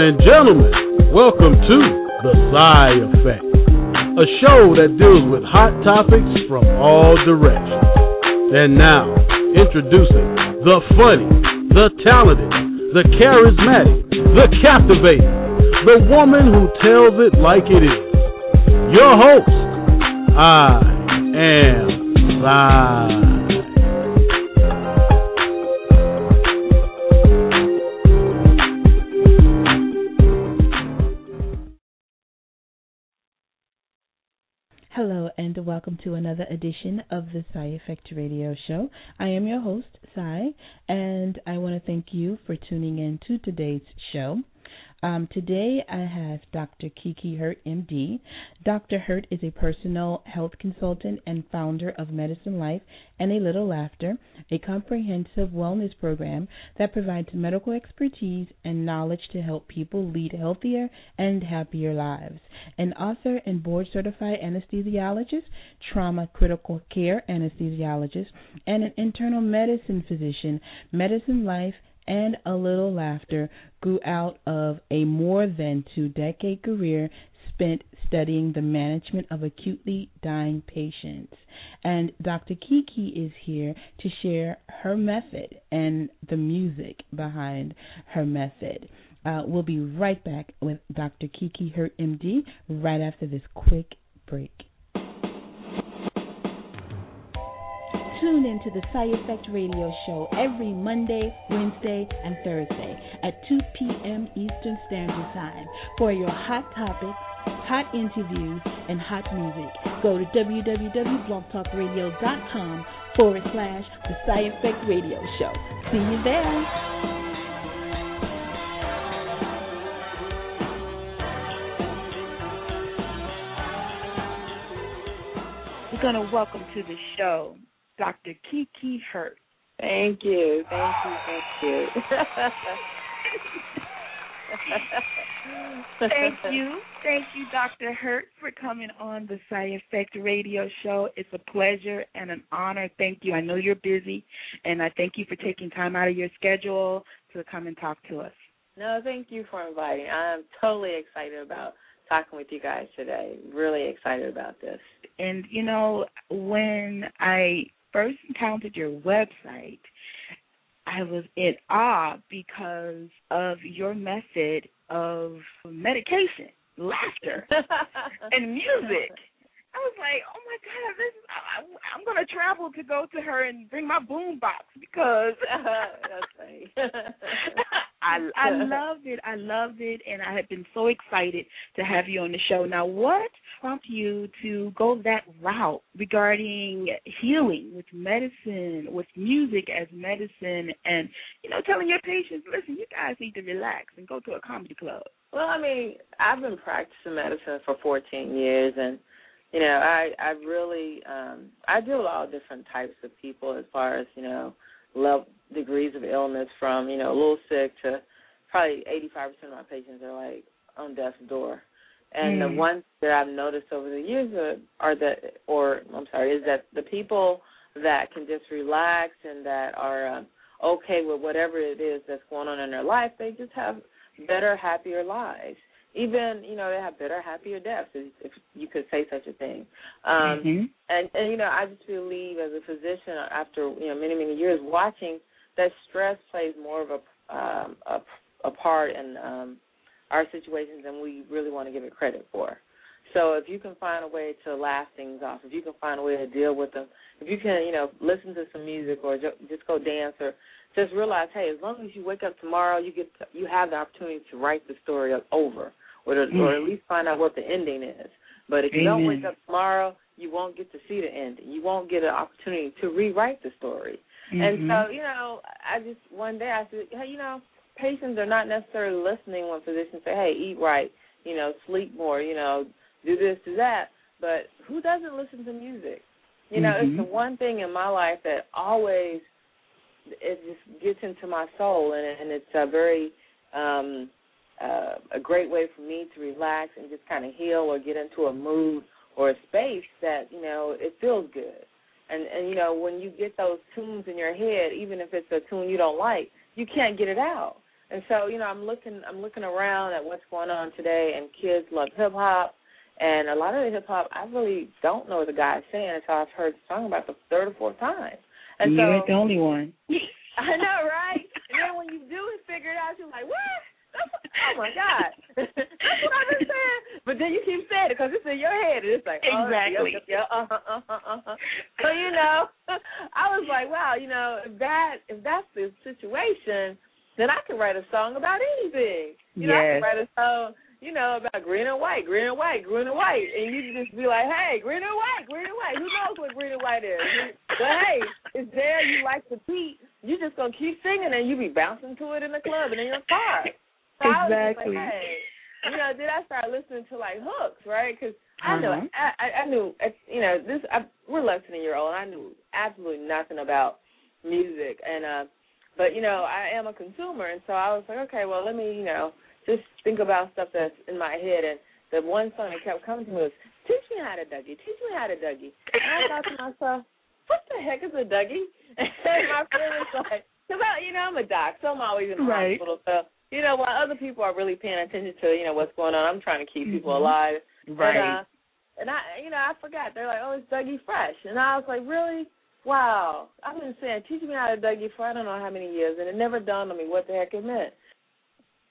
and gentlemen, welcome to The Psy Effect, a show that deals with hot topics from all directions. And now, introducing the funny, the talented, the charismatic, the captivating, the woman who tells it like it is. Your host, I am Psy. And welcome to another edition of the Psy Effect Radio Show. I am your host, Psy, and I want to thank you for tuning in to today's show. Um, today I have Dr. Kiki Hurt, MD. Dr. Hurt is a personal health consultant and founder of Medicine Life and A Little Laughter, a comprehensive wellness program that provides medical expertise and knowledge to help people lead healthier and happier lives. An author and board certified anesthesiologist, trauma critical care anesthesiologist, and an internal medicine physician, Medicine Life and a little laughter grew out of a more than two decade career spent studying the management of acutely dying patients. And Dr. Kiki is here to share her method and the music behind her method. Uh, we'll be right back with Dr. Kiki Hurt, MD, right after this quick break. Tune in to the Psy Effect Radio Show every Monday, Wednesday, and Thursday at 2 p.m. Eastern Standard Time for your hot topics, hot interviews, and hot music. Go to www.blogtalkradio.com forward slash the Effect Radio Show. See you there. Going to welcome to the show Dr. Kiki Hurt. Thank you. Thank you. Thank you. Thank you. Thank you, Dr. Hurt, for coming on the Psy Effect radio show. It's a pleasure and an honor. Thank you. I know you're busy, and I thank you for taking time out of your schedule to come and talk to us. No, thank you for inviting. I'm totally excited about talking with you guys today. Really excited about this. And, you know, when I first encountered your website, I was in awe because of your method of medication, laughter, and music. I was like, oh my god, this is, I, I'm going to travel to go to her and bring my boom box because. I I loved it. I loved it, and I had been so excited to have you on the show. Now, what prompted you to go that route regarding healing with medicine, with music as medicine, and you know, telling your patients, listen, you guys need to relax and go to a comedy club? Well, I mean, I've been practicing medicine for 14 years, and you know, I I really um I deal with all different types of people as far as you know level degrees of illness from you know a little sick to probably 85% of my patients are like on death's door. And mm. the ones that I've noticed over the years are, are that, or I'm sorry, is that the people that can just relax and that are um, okay with whatever it is that's going on in their life, they just have better, happier lives even you know they have better, happier deaths, if you could say such a thing. Um, mm-hmm. And and you know I just believe as a physician after you know many many years watching that stress plays more of a um, a, a part in um, our situations than we really want to give it credit for. So if you can find a way to laugh things off, if you can find a way to deal with them, if you can, you know, listen to some music or just go dance or just realize, hey, as long as you wake up tomorrow, you get to, you have the opportunity to write the story over, or to, or at least find out what the ending is. But if you don't wake up tomorrow, you won't get to see the ending. You won't get an opportunity to rewrite the story. Mm-hmm. And so, you know, I just one day I said, hey, you know, patients are not necessarily listening when physicians say, hey, eat right, you know, sleep more, you know, do this, do that. But who doesn't listen to music? You know, mm-hmm. it's the one thing in my life that always it just gets into my soul, and, and it's a very um, uh, a great way for me to relax and just kind of heal or get into a mood or a space that you know it feels good. And and you know when you get those tunes in your head, even if it's a tune you don't like, you can't get it out. And so, you know, I'm looking I'm looking around at what's going on today and kids love hip hop and a lot of the hip hop I really don't know the guy saying until I've heard the song about the third or fourth time. And you so, ain't the only one. I know, right? and then when you do figure it out, you're like, what? oh my God, that's what I've been saying. But then you keep saying it because it's in your head, and it's like oh, exactly. Yep, yep, uh-huh, uh-huh, uh-huh. So you know, I was like, wow, you know, if that if that's the situation, then I can write a song about anything. You yes. know, I can write a song, you know, about green and white, green and white, green and white, and you just be like, hey, green and white, green and white. Who knows what green and white is? But hey, it's there. You like the beat. You just gonna keep singing, and you be bouncing to it in the club and in your car. Exactly. I was like, hey, you know, then I started listening to like hooks, right? Because I know, Uh-huh. I, I knew, you know, this. I, we're less than a year old, and I knew absolutely nothing about music, and uh, but you know, I am a consumer, and so I was like, okay, well, let me, you know, just think about stuff that's in my head, and the one song that kept coming to me was, "Teach me how to Dougie, teach me how to Dougie," and I thought to myself, what the heck is a Dougie? And my friend was like, because I, you know, I'm a doc, so I'm always in the Right. hospital, so you know, while other people are really paying attention to, you know, what's going on, I'm trying to keep people Mhm. alive. Right. And, uh, and I, you know, I forgot. They're like, oh, it's Dougie Fresh, and I was like, really? Wow. I've been saying, teach me how to Dougie for I don't know how many years, and it never dawned on me what the heck it meant.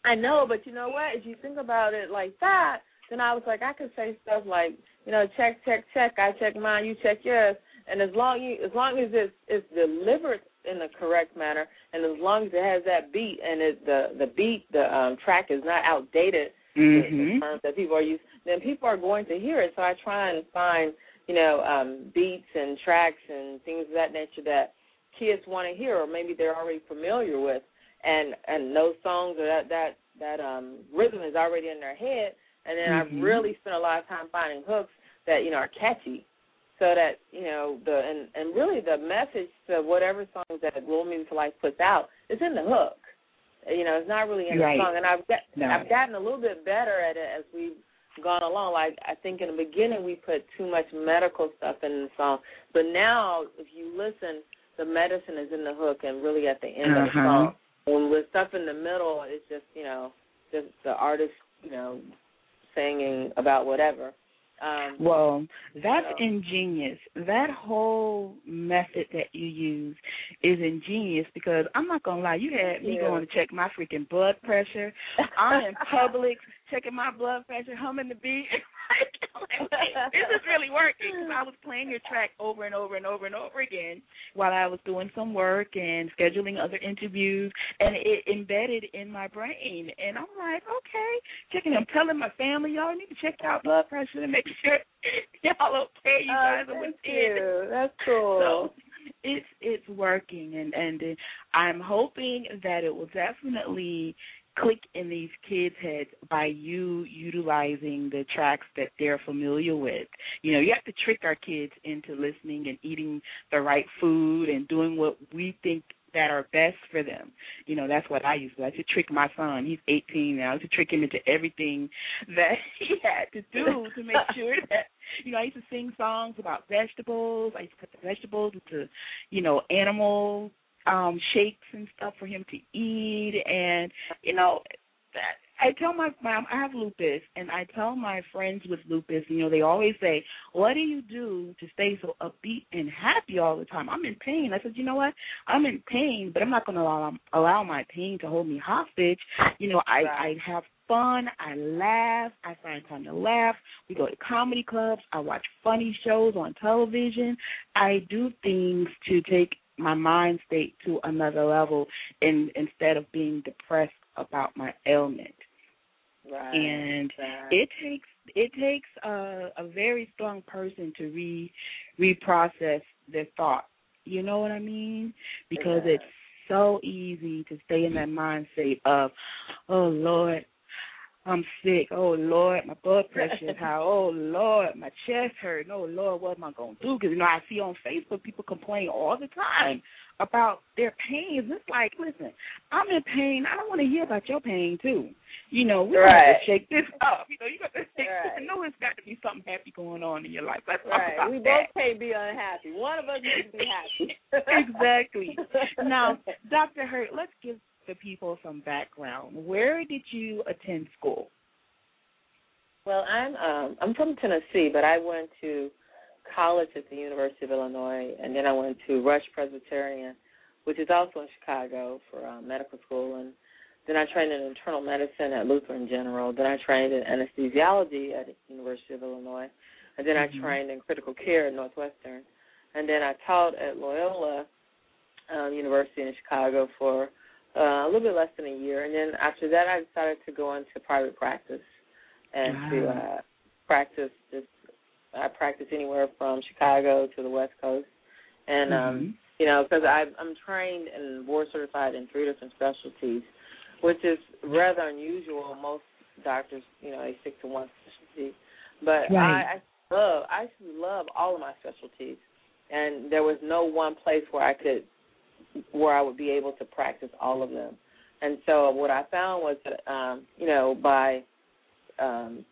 I know, but you know what? If you think about it like that, then I was like, I could say stuff like, you know, check, check, check. I check mine, you check yours, and as long you, as long as it's it's delivered in the correct manner, and as long as it has that beat and it, the the beat, the um, track is not outdated Mhm. in terms that people are used, then people are going to hear it. So I try and find, you know, um, beats and tracks and things of that nature that kids want to hear, or maybe they're already familiar with, and and those songs or that that that um, rhythm is already in their head. And then Mhm. I've really spent a lot of time finding hooks that you know are catchy, so that you know the and and really the message to whatever songs that Little Music for Life puts out is in the hook. You know, it's not really in Right. the song, and I've got No. I've gotten a little bit better at it as we've gone along. Like I think in the beginning we put too much medical stuff in the song, but now if you listen, the medicine is in the hook and really at the end of the Uh-huh. song. When with stuff in the middle, it's just you know just the artist you know singing about whatever. Um, Well, that's So- ingenious. That whole method that you use is ingenious because I'm not gonna lie, you had me Yeah. going to check my freaking blood pressure. I'm in Publix checking my blood pressure, humming the beat. Like, this is really working because I was playing your track over and over and over and over again while I was doing some work and scheduling other interviews, and it embedded in my brain. And I'm like, okay, checking. I'm telling my family, y'all need to check out blood pressure to make sure y'all okay. You oh, guys oh, are within. you. That's cool. So it's it's working, and and I'm hoping that it will definitely click in these kids' heads by you utilizing the tracks that they're familiar with. You know, you have to trick our kids into listening and eating the right food and doing what we think that are best for them. You know, that's what I used to. I used to trick my son. He's 18 now. I used to trick him into everything that he had to do to make sure that, you know, I used to sing songs about vegetables. I used to put the vegetables into, you know, animal um shakes and stuff for him to eat and you know that I tell my mom I have lupus and I tell my friends with lupus, you know, they always say, What do you do to stay so upbeat and happy all the time? I'm in pain. I said, You know what? I'm in pain, but I'm not gonna allow allow my pain to hold me hostage. You know, I, I have fun, I laugh, I find time to laugh. We go to comedy clubs, I watch funny shows on television. I do things to take my mind state to another level in, instead of being depressed about my ailment. Right. And right. it takes it takes a, a very strong person to re reprocess their thoughts. You know what I mean? Because Yeah. it's so easy to stay in that mind state of, oh Lord, I'm sick. Oh Lord, my blood pressure is high. Oh Lord, my chest hurt. Oh Lord, what am I gonna do? Because you know I see on Facebook people complain all the time about their pains. It's like, listen, I'm in pain. I don't want to hear about your pain too. You know, we Right. got to shake this up. You know, you got to shake. Right. I know it's got to be something happy going on in your life. Let's talk Right. about We that. both can't be unhappy. One of us needs to be happy. exactly. Now, Dr. Hurt, let's give the people some background. Where did you attend school? Well, I'm um, I'm from Tennessee, but I went to college at the University of Illinois, and then I went to Rush Presbyterian, which is also in Chicago for um, medical school, and then I trained in internal medicine at Lutheran General. Then I trained in anesthesiology at the University of Illinois, and then mm-hmm. I trained in critical care at Northwestern, and then I taught at Loyola um, University in Chicago for uh, little bit less than a year, and then after that I decided to go into private practice and wow. to uh, practice just I practice anywhere from Chicago to the West Coast, and um, mm-hmm. you know because I'm trained and board certified in three different specialties, which is rather unusual. Most doctors, you know, they stick to one specialty, but right. I, I love I love all of my specialties, and there was no one place where I could where I would be able to practice all of them. And so what I found was that um, you know by um,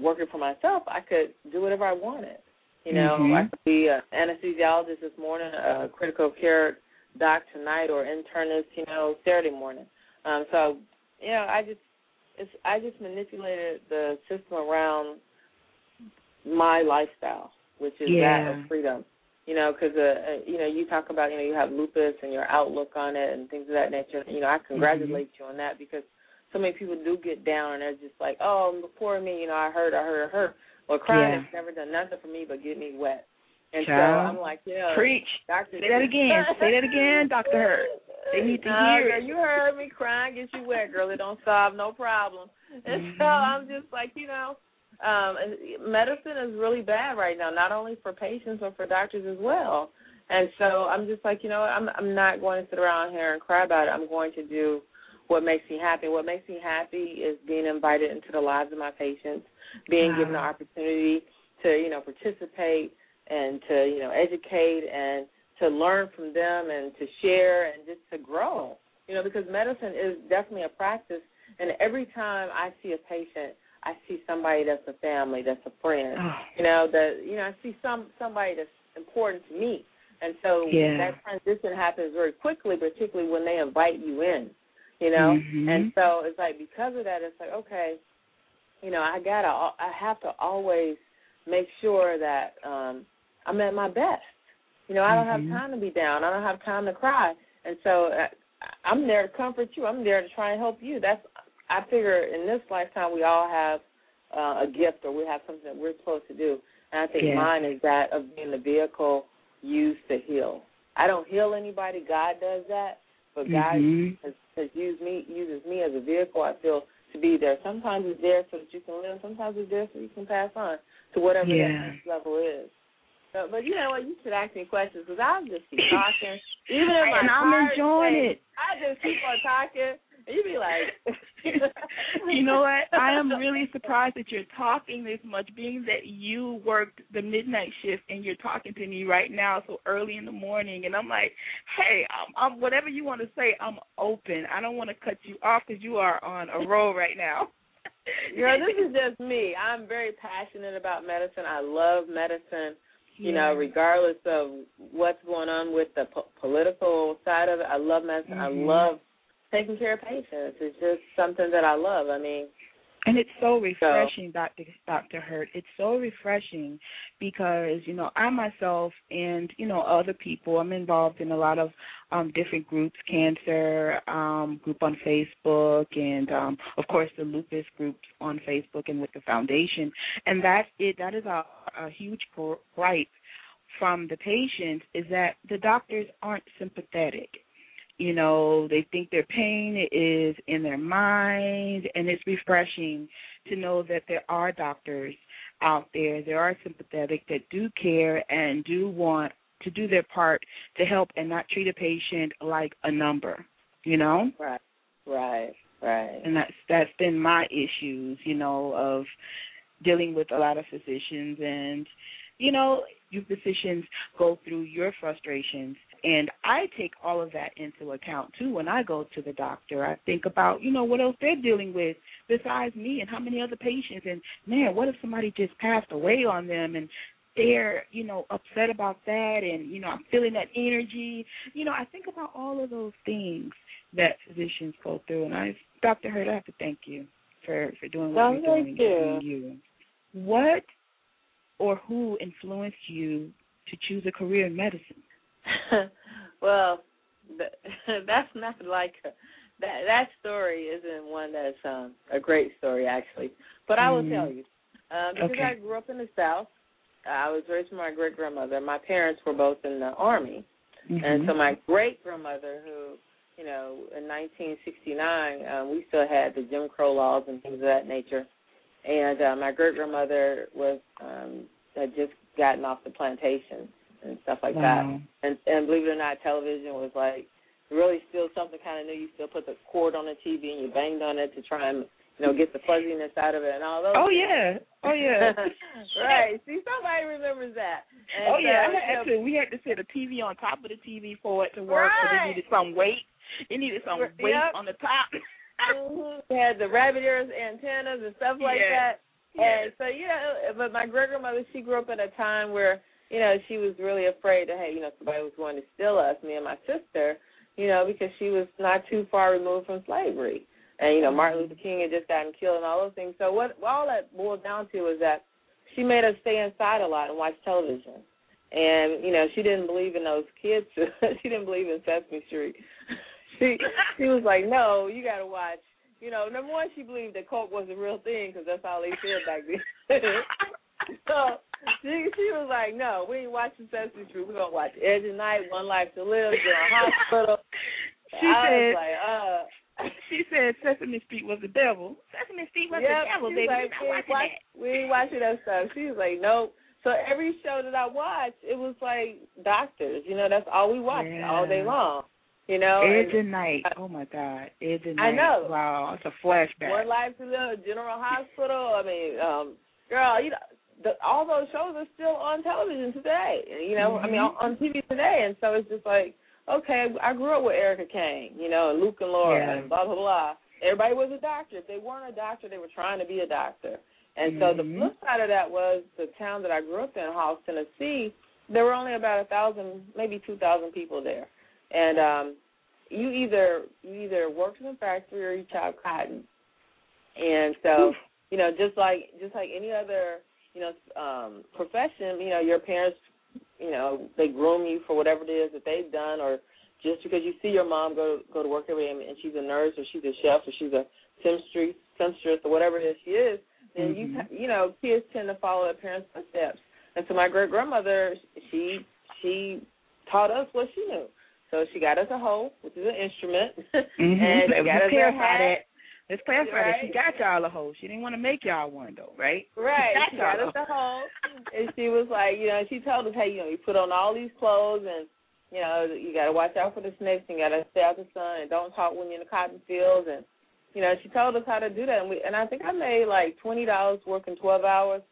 working for myself, I could do whatever I wanted. You know, mm-hmm. I could be an anesthesiologist this morning, a critical care doc tonight, or internist, you know, Saturday morning. Um, so, you know, I just it's I just manipulated the system around my lifestyle, which is yeah. that of freedom. You know, because uh, uh, you know you talk about you know you have lupus and your outlook on it and things of that nature. You know, I congratulate mm-hmm. you on that because so many people do get down and they're just like, oh, poor me, you know, I hurt, I hurt, I hurt. Well, crying yeah. has never done nothing for me but get me wet. And Child. so I'm like, yeah, preach. Doctor, say that again. say that again, Doctor Hurt. They need to no, hear girl, it. You heard me crying, get you wet, girl. It don't solve no problem. And mm-hmm. so I'm just like, you know, um, medicine is really bad right now, not only for patients but for doctors as well. And so I'm just like, you know, I'm I'm not going to sit around here and cry about it. I'm going to do what makes me happy. What makes me happy is being invited into the lives of my patients, being wow. given the opportunity to, you know, participate and to, you know, educate and to learn from them and to share and just to grow. You know, because medicine is definitely a practice and every time I see a patient, I see somebody that's a family, that's a friend. Oh. You know, that you know, I see some somebody that's important to me. And so yeah. that transition happens very quickly, particularly when they invite you in you know. Mm-hmm. And so it's like because of that, it's like okay, you know, I gotta, I have to always make sure that um I'm at my best. You know, I don't mm-hmm. have time to be down. I don't have time to cry, and so uh, I'm there to comfort you. I'm there to try and help you. That's I figure in this lifetime we all have uh, a gift or we have something that we're supposed to do. And I think yeah. mine is that of being the vehicle used to heal. I don't heal anybody. God does that. But God mm-hmm. has, has used me uses me as a vehicle. I feel to be there. Sometimes it's there so that you can live. Sometimes it's there so you can pass on to whatever yeah. that next level is. But, but you know what? You should ask me questions because I'll just keep talking. Even if and I'm enjoying day, it. I just keep on talking you be like, you know what? I am really surprised that you're talking this much, being that you worked the midnight shift and you're talking to me right now so early in the morning. And I'm like, hey, I'm, I'm whatever you want to say, I'm open. I don't want to cut you off because you are on a roll right now. Girl, this is just me. I'm very passionate about medicine. I love medicine. You yeah. know, regardless of what's going on with the po- political side of it, I love medicine. Mm-hmm. I love taking care of patients. It's just something that I love. I mean, and it's so refreshing, so, Doctor Doctor Hurt. It's so refreshing because you know I myself and you know other people. I'm involved in a lot of um, different groups, cancer um, group on Facebook, and um, of course the lupus groups on Facebook and with the foundation. And that it that is a, a huge gripe from the patients is that the doctors aren't sympathetic you know they think their pain is in their mind and it's refreshing to know that there are doctors out there there are sympathetic that do care and do want to do their part to help and not treat a patient like a number you know? Right right right. And that's that's been my issues you know of dealing with a lot of physicians and you know you physicians go through your frustrations and I take all of that into account too when I go to the doctor. I think about, you know, what else they're dealing with besides me and how many other patients and man, what if somebody just passed away on them and they're, you know, upset about that and, you know, I'm feeling that energy. You know, I think about all of those things that physicians go through. And I, Dr. Hurt, I have to thank you for for doing what you're doing. You. you. What or who influenced you to choose a career in medicine? well, that's not like a, that. That story isn't one that's um, a great story actually, but I will mm. tell you um, because okay. I grew up in the South. I was raised by my great grandmother. My parents were both in the army, mm-hmm. and so my great grandmother, who you know, in 1969, um, we still had the Jim Crow laws and things of that nature. And uh, my great grandmother was um, had just gotten off the plantation and stuff like wow. that. And and believe it or not, television was like really still something kind of new. You still put the cord on the TV and you banged on it to try and you know get the fuzziness out of it and all those. Oh yeah, oh yeah. right. See, somebody remembers that. And oh yeah, so, I had to. We had to set a TV on top of the TV for it to work. Right. So it needed some weight. It needed some weight on the top. mm-hmm. We had the rabbit ears antennas and stuff like yeah. that. And so you know, but my great grandmother, she grew up at a time where you know she was really afraid that hey, you know, somebody was going to steal us, me and my sister, you know, because she was not too far removed from slavery, and you know, Martin Luther King had just gotten killed and all those things. So what, all that boiled down to was that she made us stay inside a lot and watch television. And you know she didn't believe in those kids. she didn't believe in Sesame Street. she she was like, no, you got to watch you know, number one, she believed that coke was a real thing because that's all they said back then. so she she was like, no, we ain't watching Sesame Street. We're gonna watch Edge of Night, One Life to Live, General Hospital. She I said, was like, uh. She said Sesame Street was the devil. Sesame Street was yep, the devil, baby. Like, we, ain't watch, we ain't watching that stuff. She was like, nope. So every show that I watched, it was like doctors. You know, that's all we watched yeah. all day long. You know, Edge of Night. Oh my God, Edge and I Night. know. Wow, it's a flashback. One Life to Live, General Hospital. I mean, um, girl, you know, the, all those shows are still on television today. You know, mm-hmm. I mean, on, on TV today, and so it's just like, okay, I grew up with Erica Kane, you know, and Luke and Laura, yeah. and blah blah blah. Everybody was a doctor. If they weren't a doctor, they were trying to be a doctor. And mm-hmm. so the flip side of that was the town that I grew up in, Halls, Tennessee. There were only about a thousand, maybe two thousand people there, and um you either you either worked in a factory or you chopped cotton. And so, you know, just like just like any other, you know, um profession, you know, your parents, you know, they groom you for whatever it is that they've done or just because you see your mom go go to work every day and she's a nurse or she's a chef or she's a seamstress, seamstress or whatever it is she is, then mm-hmm. you you know kids tend to follow their parents' footsteps. And so my great grandmother, she she taught us what she knew. So she got us a hoe, which is an instrument, mm-hmm. and got us a hat. That. Let's clarify right? that. She got y'all a hoe. She didn't want to make y'all one though, right? Right. She got, she got us a hoe, and she was like, you know, she told us, hey, you know, you put on all these clothes, and you know, you got to watch out for the snakes, and you got to stay out the sun, and don't talk when you're in the cotton fields, and you know, she told us how to do that, and we, and I think I made like twenty dollars working twelve hours.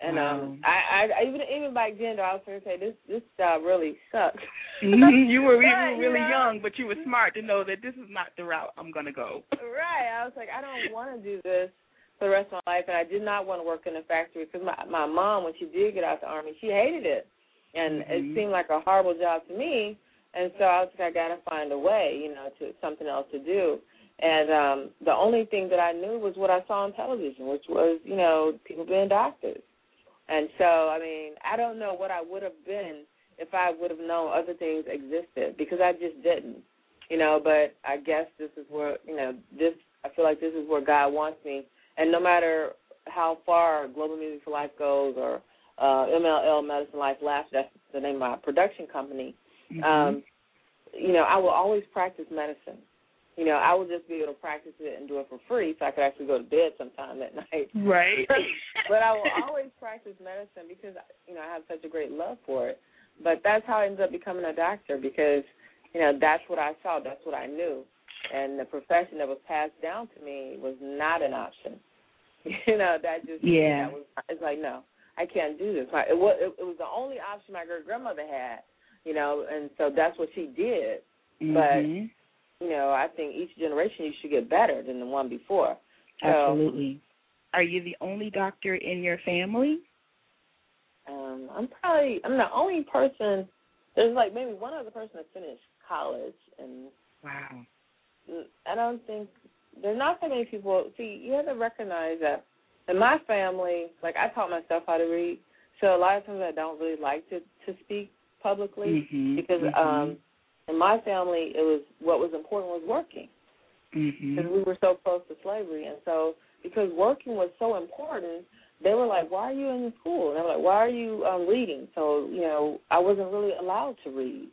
And um, I, I even even back then, I was going to say this this job really sucks. mm-hmm. You were, you were really you know? young, but you were smart to know that this is not the route I'm going to go. Right. I was like, I don't want to do this for the rest of my life, and I did not want to work in a factory because my my mom, when she did get out the army, she hated it, and mm-hmm. it seemed like a horrible job to me. And so I was like, I got to find a way, you know, to something else to do. And um the only thing that I knew was what I saw on television, which was, you know, people being doctors. And so, I mean, I don't know what I would have been if I would have known other things existed because I just didn't, you know. But I guess this is where, you know, this I feel like this is where God wants me. And no matter how far Global Music for Life goes or uh, MLL Medicine Life Laughs, that's the name of my production company. Mm-hmm. Um, you know, I will always practice medicine you know, I would just be able to practice it and do it for free so I could actually go to bed sometime at night. Right. but I will always practice medicine because, you know, I have such a great love for it. But that's how I ended up becoming a doctor because, you know, that's what I saw, that's what I knew. And the profession that was passed down to me was not an option. You know, that just, yeah. That was, it's like, no, I can't do this. it, was, it, it was the only option my great grandmother had, you know, and so that's what she did. Mm-hmm. But you know, I think each generation you should get better than the one before. So, Absolutely. Are you the only doctor in your family? Um, I'm probably I'm the only person. There's like maybe one other person that finished college, and wow. I don't think there's not so many people. See, you have to recognize that in my family, like I taught myself how to read, so a lot of times I don't really like to to speak publicly mm-hmm. because mm-hmm. um in my family it was what was important was working mm-hmm. because we were so close to slavery, and so because working was so important, they were like, "Why are you in school?" And I'm like, "Why are you um, reading?" So you know, I wasn't really allowed to read.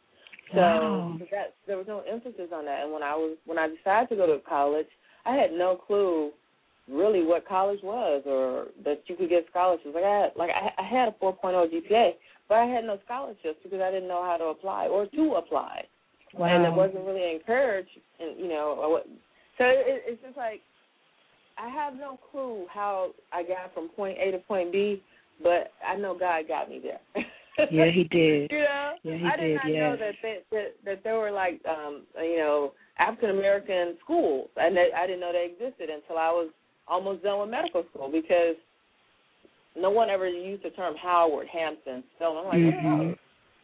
So wow. that there was no emphasis on that. And when I was when I decided to go to college, I had no clue really what college was or that you could get scholarships. Like I had, like I, I had a 4.0 GPA, but I had no scholarships because I didn't know how to apply or to apply. Wow. And it wasn't really encouraged. And you know, so it, it's just like I have no clue how I got from point A to point B, but I know God got me there. yeah, He did. you know, yeah, he I did did, not yes. know that, they, that that there were like um you know African American schools, and that I didn't know they existed until I was almost done with medical school because no one ever used the term Howard Hampton. So I'm like, mm-hmm. oh,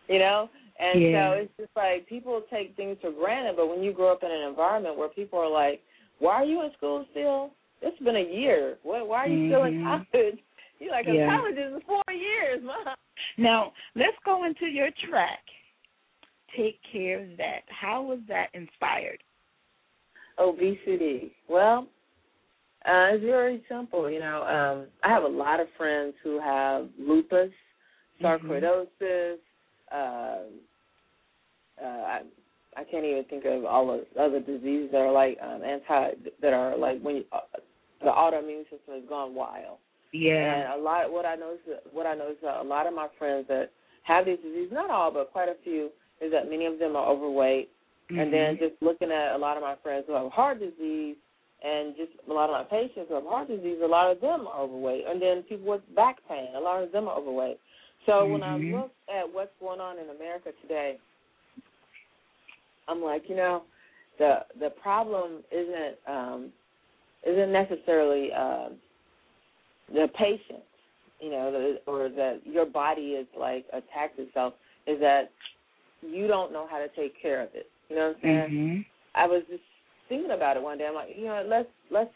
you know. And yeah. so it's just like people take things for granted, but when you grow up in an environment where people are like, "Why are you in school still? It's been a year. What? Why are you mm-hmm. still in college?" You're like, yeah. "College is four years, mom." Now let's go into your track. Take care of that. How was that inspired? Obesity. Well, uh, it's very simple. You know, um, I have a lot of friends who have lupus, sarcoidosis. Uh, uh, I, I can't even think of all the other diseases that are like um, anti that are like when you, uh, the autoimmune system has gone wild. Yeah. And a lot. What I notice, what I notice, uh, a lot of my friends that have these diseases, not all, but quite a few, is that many of them are overweight. Mm-hmm. And then just looking at a lot of my friends who have heart disease, and just a lot of my patients who have heart disease, a lot of them are overweight. And then people with back pain, a lot of them are overweight. So mm-hmm. when I look at what's going on in America today, I'm like, you know, the the problem isn't um, isn't necessarily uh, the patient, you know, the, or that your body is like attacked itself. Is that you don't know how to take care of it. You know what I'm saying? Mm-hmm. I was just thinking about it one day. I'm like, you know, let's let's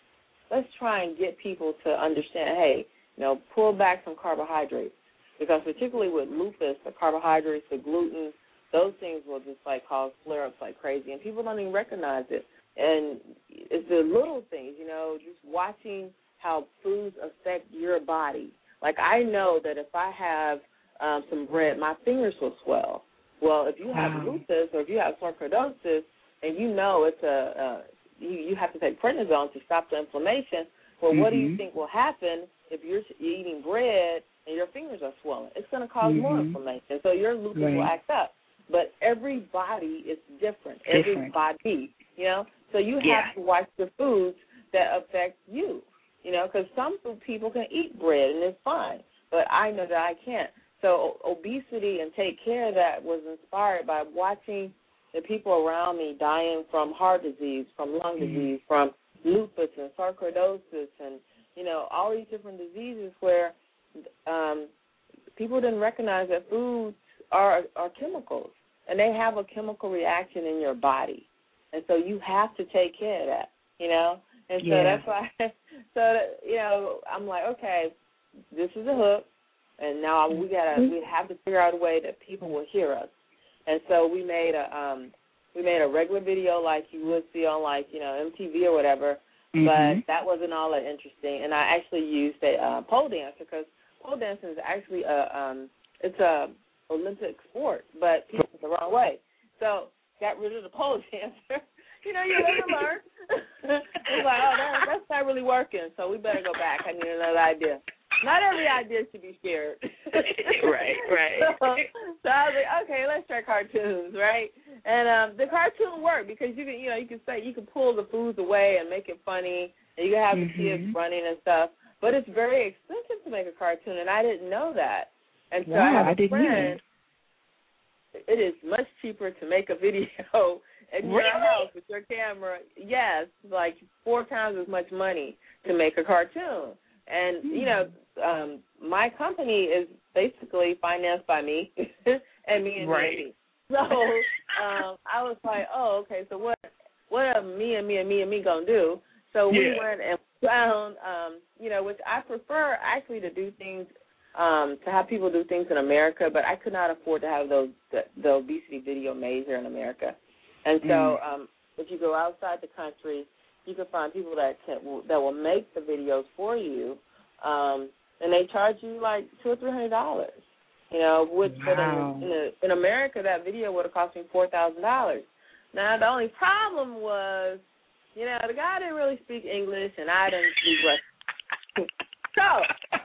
let's try and get people to understand. Hey, you know, pull back some carbohydrates because particularly with lupus, the carbohydrates, the gluten, those things will just like cause flare ups like crazy, and people don't even recognize it. And it's the little things, you know, just watching how foods affect your body. Like I know that if I have um, some bread, my fingers will swell. Well, if you have Wow. lupus or if you have sarcoidosis, and you know it's a uh, you you have to take prednisone to stop the inflammation. Well, what do you Mhm. think will happen if you're you're eating bread and your fingers are swollen? It's going to cause more Mhm. inflammation. So your lupus will act up. But everybody is different. Different. Everybody, you know. So you have Yeah. to watch the foods that affect you. You know, because some food people can eat bread and it's fine, but I know that I can't. So obesity and take care of that was inspired by watching the people around me dying from heart disease, from lung Mhm. disease, from lupus and sarcoidosis, and you know all these different diseases where um, people didn't recognize that foods are are chemicals, and they have a chemical reaction in your body, and so you have to take care of that. You know, and so Yeah. that's why. So that, you know, I'm like, okay, this is a hook, and now we gotta we have to figure out a way that people will hear us. And so we made a um we made a regular video like you would see on like you know MTV or whatever, Mhm. but that wasn't all that interesting. And I actually used a uh, pole dancer because pole dancing is actually a um it's a Olympic sport, but people the wrong way. So got rid of the pole dancer. you know, you and learn. it's like, oh, that, that's not really working, so we better go back. I need another idea. Not every idea should be shared. Right, right. So, so I was like, okay, let's try cartoons, right? And um the cartoon worked because you can, you know, you can say you can pull the foods away and make it funny, and you can have the kids Mhm. running and stuff. But it's very expensive to make a cartoon, and I didn't know that. And so Wow, I I didn't friend. It is much cheaper to make a video in your Really? house with your camera. Yes, like four times as much money to make a cartoon. And you know, um, my company is basically financed by me and me and Right. Nancy. So um, I was like, oh, okay. So what? what are me and me and me and me gonna do? So we Yeah. went and found, um, you know, which I prefer actually to do things, um, to have people do things in America, but I could not afford to have those the, the obesity video made here in America. And so, Mm. um, if you go outside the country, you can find people that can that will make the videos for you, um, and they charge you like two or three hundred dollars. You know, which but Wow. in in, a, in America that video would have cost me four thousand dollars. Now the only problem was, you know, the guy didn't really speak English and I didn't speak Russian. so,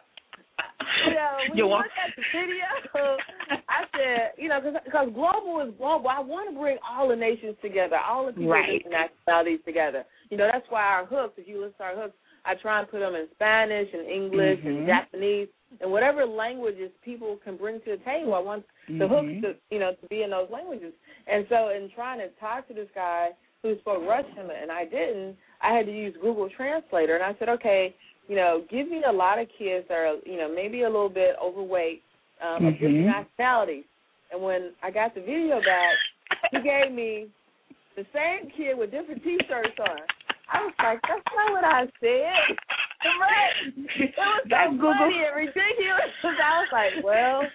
you know, when You look at the video, I said, you know, because global is global. I want to bring all the nations together, all the people Right. nationalities together. You know, that's why our hooks, if you listen to our hooks, I try and put them in Spanish and English Mhm. and Japanese and whatever languages people can bring to the table. I want the hooks Mhm. to, you know, to be in those languages. And so, in trying to talk to this guy who spoke Russian and I didn't, I had to use Google Translator. And I said, okay, you know, give me a lot of kids that are, you know, maybe a little bit overweight, um, of different Mhm. nationalities. And when I got the video back, he gave me the same kid with different T-shirts on. I was like, that's not what I said. Right? It was so That's Google. funny and ridiculous. I was like, well,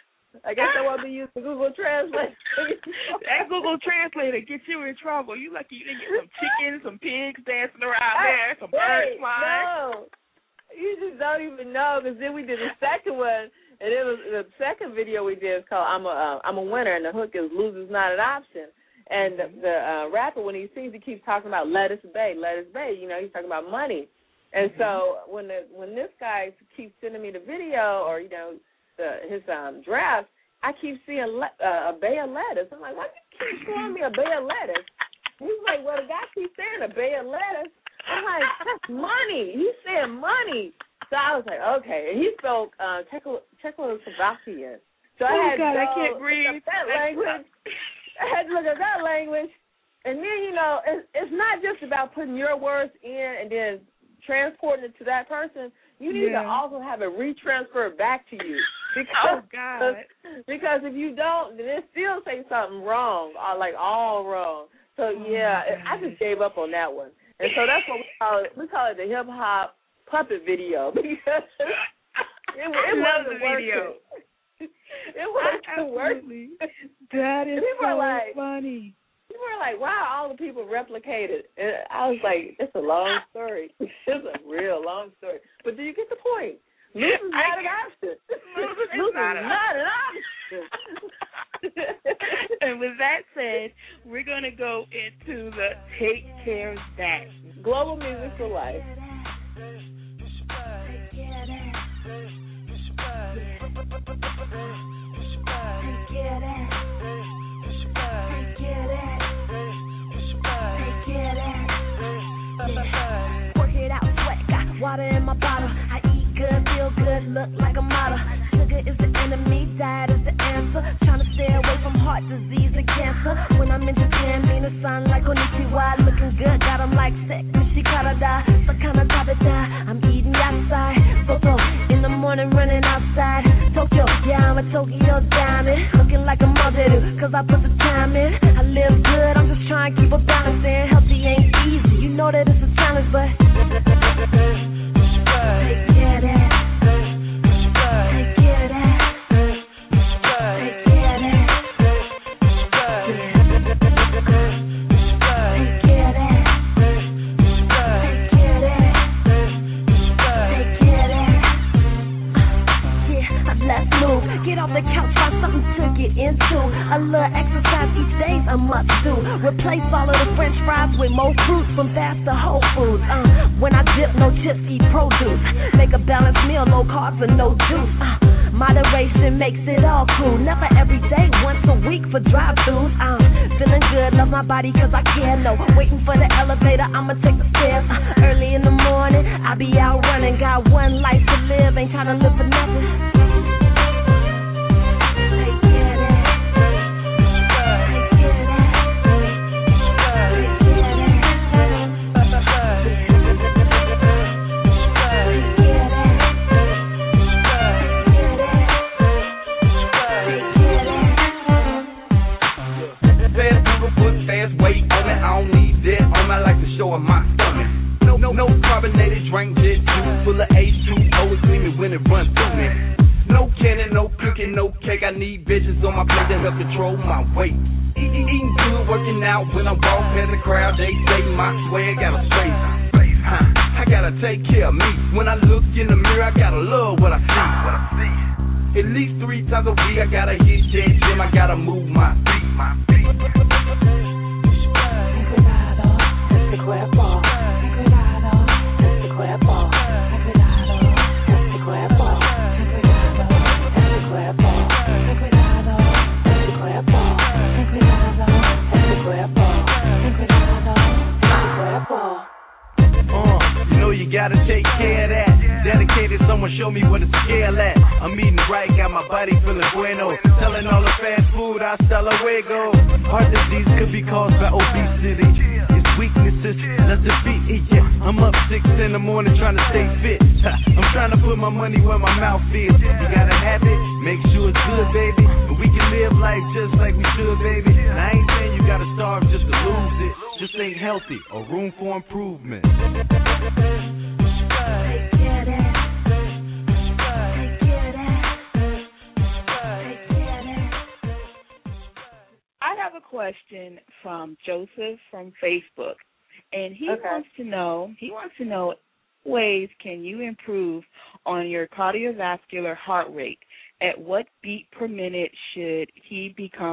I guess I won't be using Google Translate. that Google Translator gets you in trouble. You lucky you didn't get some chickens, some pigs dancing around there, some birds flying. No, you just don't even know. Because then we did the second one, and it was the second video we did is called "I'm a uh, I'm a winner," and the hook is "Losers not an option." And the, the uh, rapper, when he sings, he keeps talking about "Let us bay, let us bay." You know, he's talking about money. And so when the when this guy keeps sending me the video or you know the his um draft, I keep seeing le- uh, a bay of lettuce. I'm like, why do you keep showing me a bay of lettuce? He's like, well, the guy keeps saying a bay of lettuce. I'm like, that's money. He said money. So I was like, okay. And he spoke uh, Czechoslo- Czechoslovakian. So I Oh, had God, to I can't look breathe. that language. I had to look at that language. And then, you know, it's, it's not just about putting your words in and then transporting it to that person. You need Yeah. to also have it retransferred back to you. Oh Because God. because if you don't, then it still say something wrong, or like all wrong. So Oh, yeah, my I just gave up on that one, and so that's what we call it. We call it the hip hop puppet video because it, it wasn't the video. It wasn't Absolutely. working. That is so like- funny. People were like, "Wow, all the people replicated." And I was like, "It's a long story. it's a real long story." But do you get the point? Lose is not an option. Lose is Lose not an not an option. and with that said, we're gonna go into the take care that. Global music for life. Work it out, sweat, got water in my bottle. I eat good, feel good, look like a model. Disease and cancer. When I'm in Japan, mean the sun like Konnichiwa. Looking good, got 'em like sick. Nishikarada, Sakana Tabata. I'm eating outside. Soto, in the morning running outside. Tokyo, yeah, I'm a Tokyo diamond. Looking like a mother, cause I put the time in. I live good, I'm just trying to keep a balance in. Healthy ain't easy, you know that it's a challenge, but. Get into. A little exercise each day's a must do. Replace all of the French fries with more fruit from fast to Whole Foods. Uh, when I dip, no chips, eat produce. Make a balanced meal, no carbs and no juice. Uh, moderation makes it all cool. Never every day, once a week for drive-throughs. Uh, feeling good, love my body cause I care. No, waiting for the elevator, I'ma take the stairs. Uh, early in the morning, I be out running. Got one life to live, ain't trying to live for nothing.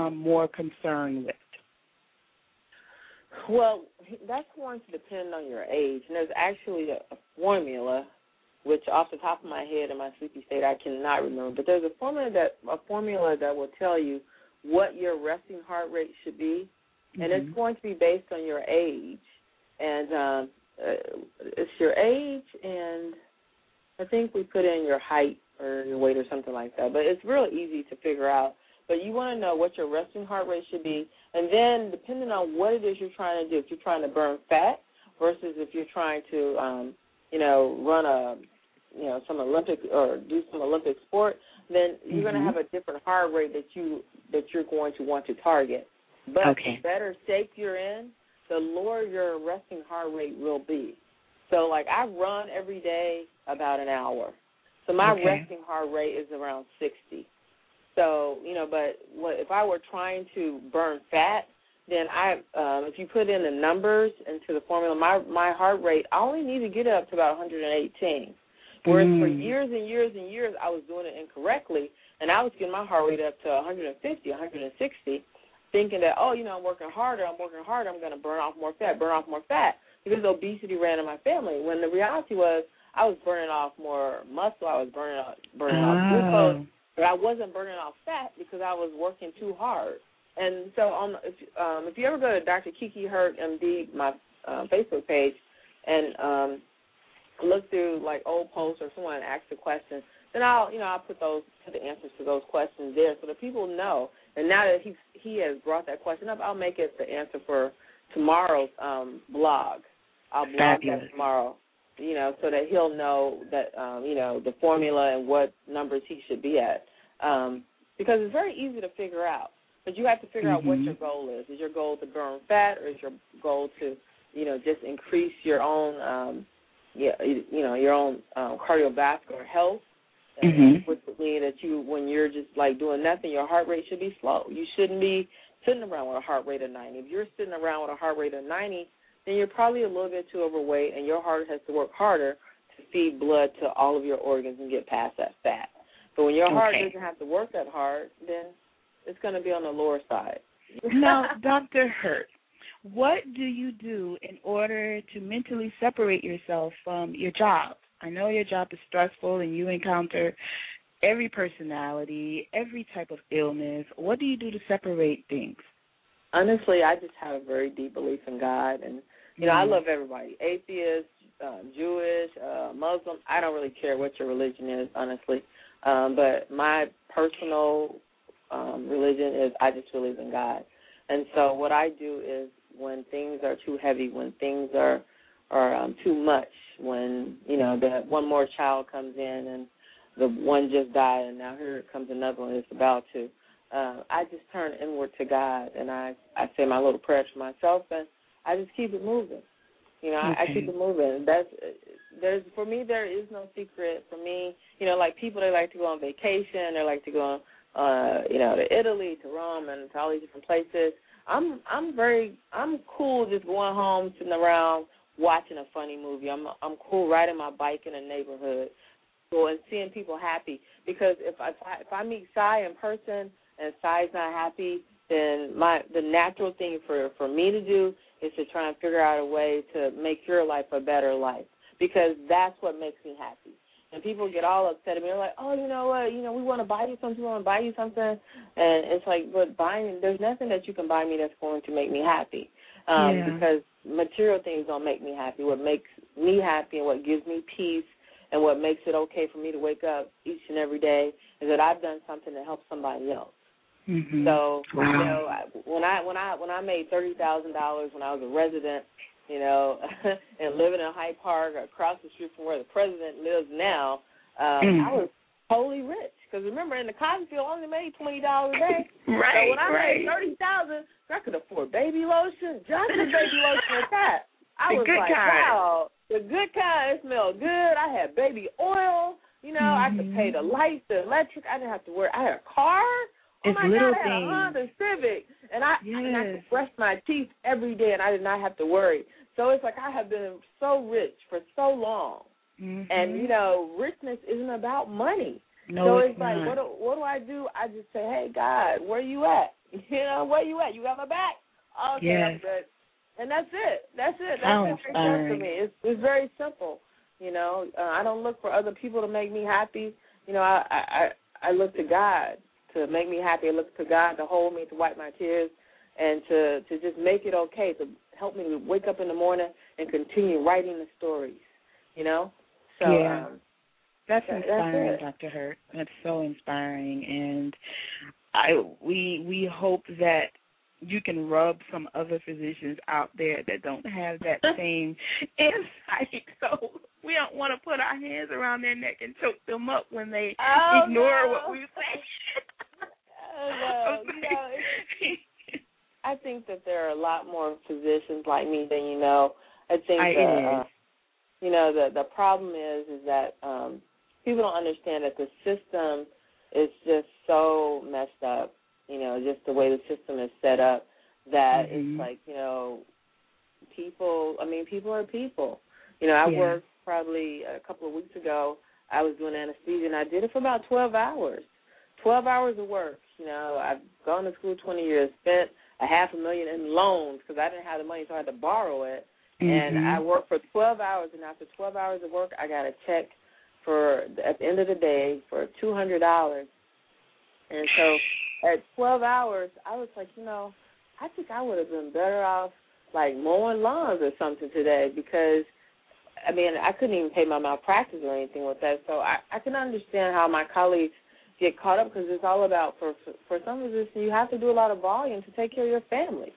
Become more concerned with? Well, that's going to depend on your age, and there's actually a, a formula, which off the top of my head in my sleepy state I cannot remember. But there's a formula that a formula that will tell you what your resting heart rate should be, and it's going to be based on your age, and um, uh, it's your age, and I think we put in your height or your weight or something like that. But it's real easy to figure out. But you want to know what your resting heart rate should be, and then depending on what it is you're trying to do, if you're trying to burn fat versus if you're trying to, um, you know, run a, you know, some Olympic or do some Olympic sport, then you're going to have a different heart rate that you that you're going to want to target. But Okay. the better shape you're in, the lower your resting heart rate will be. So, like, I run every day about an hour. So my Okay. resting heart rate is around 60. So, you know, but what if I were trying to burn fat, then I um if you put in the numbers into the formula, my my heart rate I only need to get up to about 118. Whereas for Mm. years and years and years I was doing it incorrectly and I was getting my heart rate up to 150, 160, thinking that, oh, you know, I'm working harder, I'm working harder, I'm gonna burn off more fat, burn off more fat because obesity ran in my family. When the reality was I was burning off more muscle, I was burning off burning off glucose Oh. But I wasn't burning off fat because I was working too hard. And so, on if um, if you ever go to Dr. Kiki Hurt MD, my uh, Facebook page, and um, look through like old posts or someone asks a question, then I'll you know I'll put those the answers to those questions there so that people know. And now that he he has brought that question up, I'll make it the answer for tomorrow's um, blog. I'll blog Fabulous. that tomorrow you know, so that he'll know that um, you know the formula and what numbers he should be at. Um, because it's very easy to figure out, but you have to figure out what Mhm. your goal is. Is your goal to burn fat, or is your goal to, you know, just increase your own, um, yeah, you you know, your own um, cardiovascular health? Which would mean that you, when you're just like doing nothing, your heart rate should be slow. You shouldn't be sitting around with a heart rate of 90. If you're sitting around with a heart rate of 90, then you're probably a little bit too overweight, and your heart has to work harder to feed blood to all of your organs and get past that fat. But when your heart Okay. doesn't have to work that hard, then it's going to be on the lower side. Now, Dr. Hurt, what do you do in order to mentally separate yourself from your job? I know your job is stressful and you encounter every personality, every type of illness. What do you do to separate things? Honestly, I just have a very deep belief in God, and you know, I Mhm. love everybody, atheist, uh, Jewish, uh, Muslim. I don't really care what your religion is, honestly. Um, but my personal um, religion is I just believe in God, and so what I do is when things are too heavy, when things are are um, too much, when you know that one more child comes in and the one just died, and now here comes another one that's about to. Uh, I just turn inward to God, and I I say my little prayers for myself, and I just keep it moving. You know, I, I keep it moving. That's there's for me there is no secret. For me, you know, like people they like to go on vacation, they like to go on uh, you know, to Italy, to Rome and to all these different places. I'm I'm very I'm cool just going home, sitting around watching a funny movie. I'm I'm cool riding my bike in the neighborhood, so and seeing people happy. Because if I if I, meet Cy in person and Cy's not happy, then my the natural thing for for me to do is to try and figure out a way to make your life a better life because that's what makes me happy. And people get all upset at me. They're like, "Oh, you know what? You know, we want to buy you something. We want to buy you something." And it's like, but buying there's nothing that you can buy me that's going to make me happy. Um, yeah. Because material things don't make me happy. What makes me happy and what gives me peace and what makes it okay for me to wake up each and every day is that I've done something to help somebody else. Mm-hmm. So wow. you know, when I when I when I made thirty thousand dollars when I was a resident, you know, and living in Hyde Park across the street from where the president lives now, um, mm. I was totally rich. Because remember, in the cotton field, I only made twenty dollars a day. right. So when I right. made thirty thousand, I could afford baby lotion, Johnson baby lotion, and that. I the was good like, kind. wow, the good kind. It smelled good. I had baby oil. You know, mm-hmm. I could pay the lights, the electric. I didn't have to worry. I had a car. It's oh my little God, I had a Honda Civic, and I yes. and I could brush my teeth every day, and I did not have to worry. So it's like I have been so rich for so long, mm-hmm. and you know, richness isn't about money. No, so it's, it's like, not. what do, what do I do? I just say, hey God, where you at? You know, where you at? You got my back? Okay, yes. I'm. And that's it. That's it. That's How it for me. It's it's very simple. You know, uh, I don't look for other people to make me happy. You know, I I I look to God to make me happy. I look to God to hold me, to wipe my tears, and to to just make it okay. To help me wake up in the morning and continue writing the stories. You know. So yeah. um, that's that, inspiring, that's Dr. Hurt. That's so inspiring, and I we we hope that you can rub some other physicians out there that don't have that same insight. So we don't want to put our hands around their neck and choke them up when they oh, ignore no. what we say. no. you know, I think that there are a lot more physicians like me than you know. I think I, that, uh, you know the the problem is is that um people don't understand that the system is just so messed up. You know, just the way the system is set up that mm-hmm. it's like you know people. I mean, people are people. You know, I yeah. worked probably a couple of weeks ago. I was doing anesthesia and I did it for about twelve hours. Twelve hours of work. You know, I've gone to school twenty years, spent a half a million in loans because I didn't have the money, so I had to borrow it. Mm-hmm. And I worked for 12 hours, and after 12 hours of work, I got a check for at the end of the day for two hundred dollars. And so at 12 hours, I was like, you know, I think I would have been better off like mowing lawns or something today because I mean I couldn't even pay my malpractice or anything with that. So I I can understand how my colleagues get caught up because it's all about for for some of this you have to do a lot of volume to take care of your family.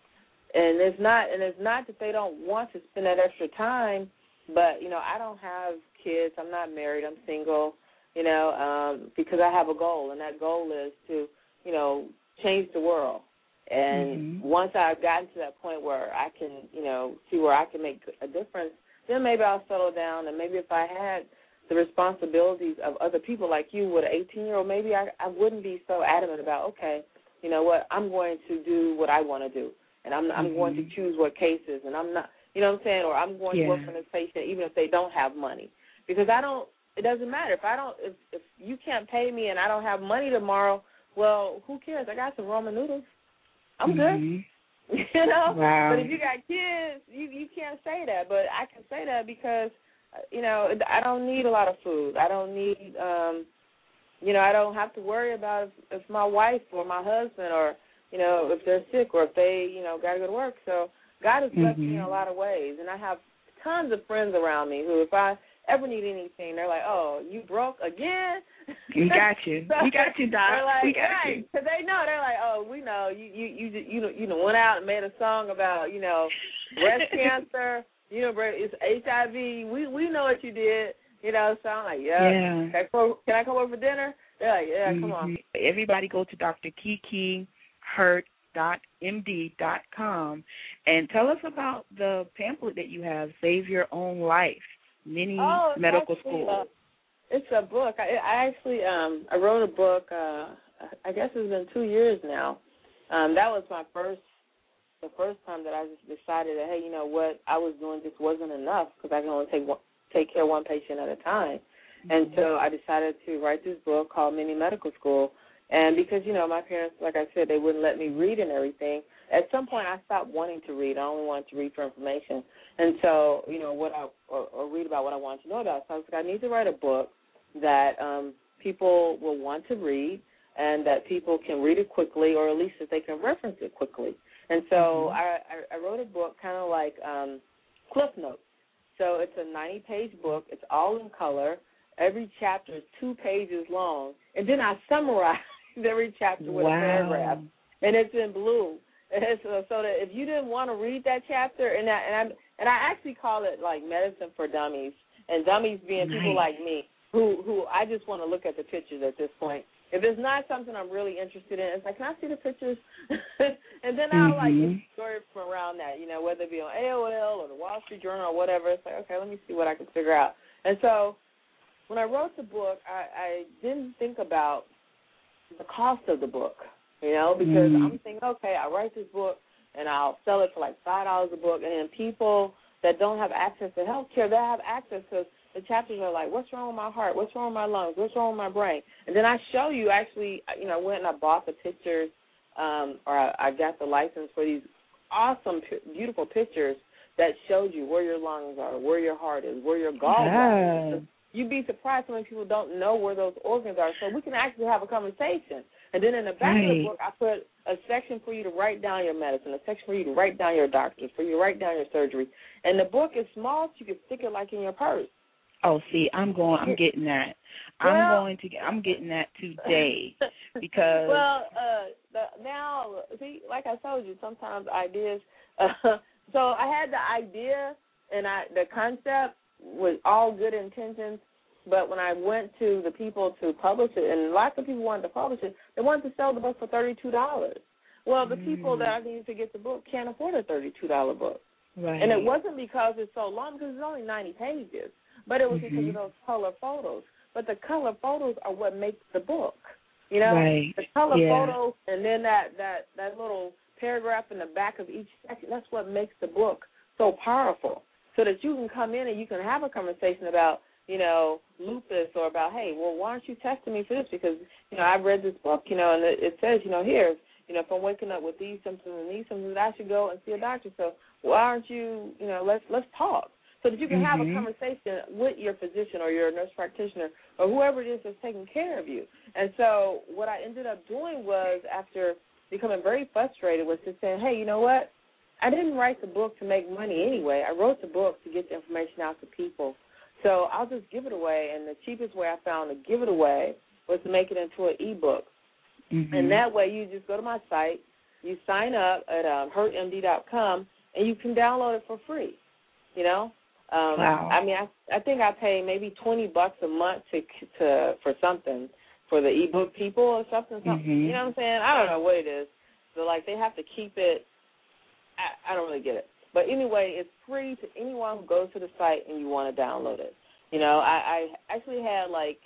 And it's not and it's not that they don't want to spend that extra time but you know i don't have kids. I'm not married. I'm single you know um because i have a goal and that goal is to you know change the world. And mm-hmm. once i've gotten to that point where i can you know see where i can make a difference then maybe i'll settle down and maybe if i had the responsibilities of other people like you with an 18 year old maybe i i wouldn't be so adamant about okay you know what i'm going to do what i want to do and I'm I'm mm-hmm. going to choose what cases, and I'm not, you know what I'm saying, or I'm going yeah. to work for this patient even if they don't have money, because I don't. It doesn't matter if I don't if if you can't pay me and I don't have money tomorrow. Well, who cares? I got some ramen noodles. I'm mm-hmm. good. you know. Wow. But if you got kids, you you can't say that. But I can say that because you know I don't need a lot of food. I don't need um you know I don't have to worry about if, if my wife or my husband or you know, if they're sick or if they, you know, got to go to work. So God has blessed mm-hmm. me in a lot of ways, and I have tons of friends around me who, if I ever need anything, they're like, "Oh, you broke again?" We got you. so we got you, Doc. They're like, we got right, you. Because they know they're like, "Oh, we know you, you, you, you, know, you know, went out and made a song about, you know, breast cancer. You know, bro, it's HIV. We, we know what you did." You know, so I'm like, yeah. yeah. Can, I come, can I come over for dinner? They're like, yeah, mm-hmm. come on. Everybody go to Dr. Kiki Hurt com, and tell us about the pamphlet that you have, Save Your Own Life, Mini oh, Medical actually, School. Uh, it's a book. I, I actually um I wrote a book. uh I guess it's been two years now. Um, that was my first the first time that I just decided that hey, you know what I was doing just wasn't enough because I can only take one, take care of one patient at a time. And so I decided to write this book called Mini Medical School. And because, you know, my parents, like I said, they wouldn't let me read and everything, at some point I stopped wanting to read. I only wanted to read for information. And so, you know, what I, or, or read about what I wanted to know about. So I was like, I need to write a book that um, people will want to read and that people can read it quickly or at least that they can reference it quickly. And so mm-hmm. I, I, I wrote a book kind of like um, Cliff Notes. So it's a 90 page book. It's all in color. Every chapter is two pages long. And then I summarize every chapter with wow. a paragraph. And it's in blue. And so, so that if you didn't want to read that chapter, and I, and I and I actually call it like medicine for dummies, and dummies being nice. people like me who who I just want to look at the pictures at this point. If it's not something I'm really interested in, it's like, can I see the pictures? and then I'll mm-hmm. like story from around that, you know, whether it be on AOL or the Wall Street Journal or whatever. It's like, okay, let me see what I can figure out. And so when I wrote the book, I, I didn't think about the cost of the book, you know, because mm-hmm. I'm thinking, okay, I write this book and I'll sell it for like five dollars a book, and then people that don't have access to health care, they have access because the chapters are like, what's wrong with my heart? What's wrong with my lungs? What's wrong with my brain? And then I show you actually, you know, I went and I bought the pictures, um, or I, I got the license for these awesome, beautiful pictures that showed you where your lungs are, where your heart is, where your gallbladder is. You'd be surprised how many people don't know where those organs are. So we can actually have a conversation. And then in the back right. of the book, I put a section for you to write down your medicine, a section for you to write down your doctors, for you to write down your surgery. And the book is small, so you can stick it like in your purse. Oh, see, I'm going. I'm getting that. Well, I'm going to. get I'm getting that today because. well, uh, the, now, see, like I told you, sometimes ideas. Uh, so I had the idea and I the concept was all good intentions, but when I went to the people to publish it, and lots of people wanted to publish it, they wanted to sell the book for thirty two dollars. Well, the mm. people that I needed to get the book can't afford a thirty two dollar book. Right. And it wasn't because it's so long, because it's only ninety pages. But it was mm-hmm. because of those color photos. But the color photos are what makes the book. You know, right. the color yeah. photos, and then that that that little paragraph in the back of each section. That's what makes the book so powerful. So that you can come in and you can have a conversation about you know lupus or about hey, well, why aren't you testing me for this? Because you know I've read this book, you know, and it, it says you know here you know, if I'm waking up with these symptoms and these symptoms, I should go and see a doctor. So why aren't you, you know, let's let's talk so that you can mm-hmm. have a conversation with your physician or your nurse practitioner or whoever it is that's taking care of you. And so what I ended up doing was after becoming very frustrated was just saying, hey, you know what? I didn't write the book to make money anyway. I wrote the book to get the information out to people. So I'll just give it away. And the cheapest way I found to give it away was to make it into an ebook. Mm-hmm. And that way you just go to my site, you sign up at um, hurtmd.com, and you can download it for free. You know, um, wow. I mean, I I think I pay maybe twenty bucks a month to to for something for the ebook people or something. something. Mm-hmm. You know what I'm saying? I don't know what it is. So like they have to keep it. I, I don't really get it. But anyway, it's free to anyone who goes to the site and you want to download it. You know, I, I actually had like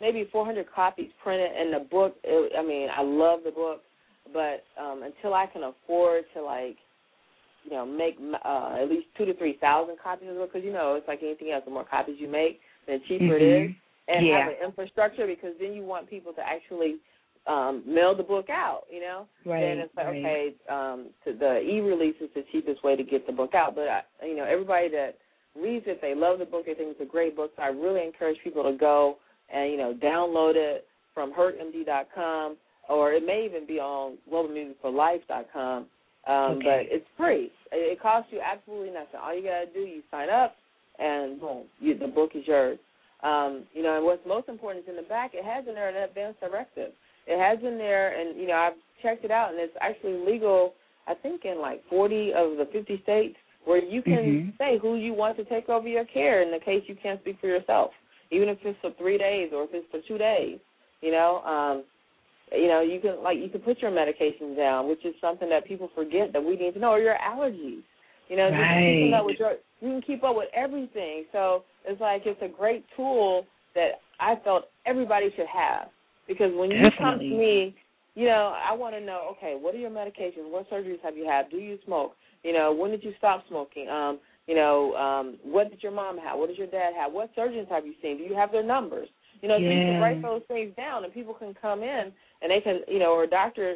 maybe 400 copies printed, and the book. It, I mean, I love the book, but um, until I can afford to like you know, make uh, at least two to three thousand copies of it because you know it's like anything else. The more copies you make, the cheaper mm-hmm. it is, and yeah. have an infrastructure because then you want people to actually um, mail the book out. You know, right? Then it's like right. okay, um, to the e-release is the cheapest way to get the book out. But I, you know, everybody that reads it, they love the book. They think it's a great book. So I really encourage people to go and you know download it from hurtmd.com or it may even be on globalmusicforlife.com um, okay. But it's free. It, it costs you absolutely nothing. All you gotta do, you sign up, and boom, you, the book is yours. Um, you know, and what's most important is in the back. It has in there an advance directive. It has in there, and you know, I've checked it out, and it's actually legal. I think in like 40 of the 50 states where you can mm-hmm. say who you want to take over your care in the case you can't speak for yourself, even if it's for three days or if it's for two days. You know, um, you know, you can like you can put your medication down, which is something that people forget that we need to know, or your allergies. You know, right. you, can with your, you can keep up with everything. So it's like it's a great tool that I felt everybody should have because when you Definitely. come to me, you know, I want to know, okay, what are your medications? What surgeries have you had? Do you smoke? You know, when did you stop smoking? Um, you know, um, what did your mom have? What does your dad have? What surgeons have you seen? Do you have their numbers? You know, so you can write those things down, and people can come in and they can, you know, or a doctor,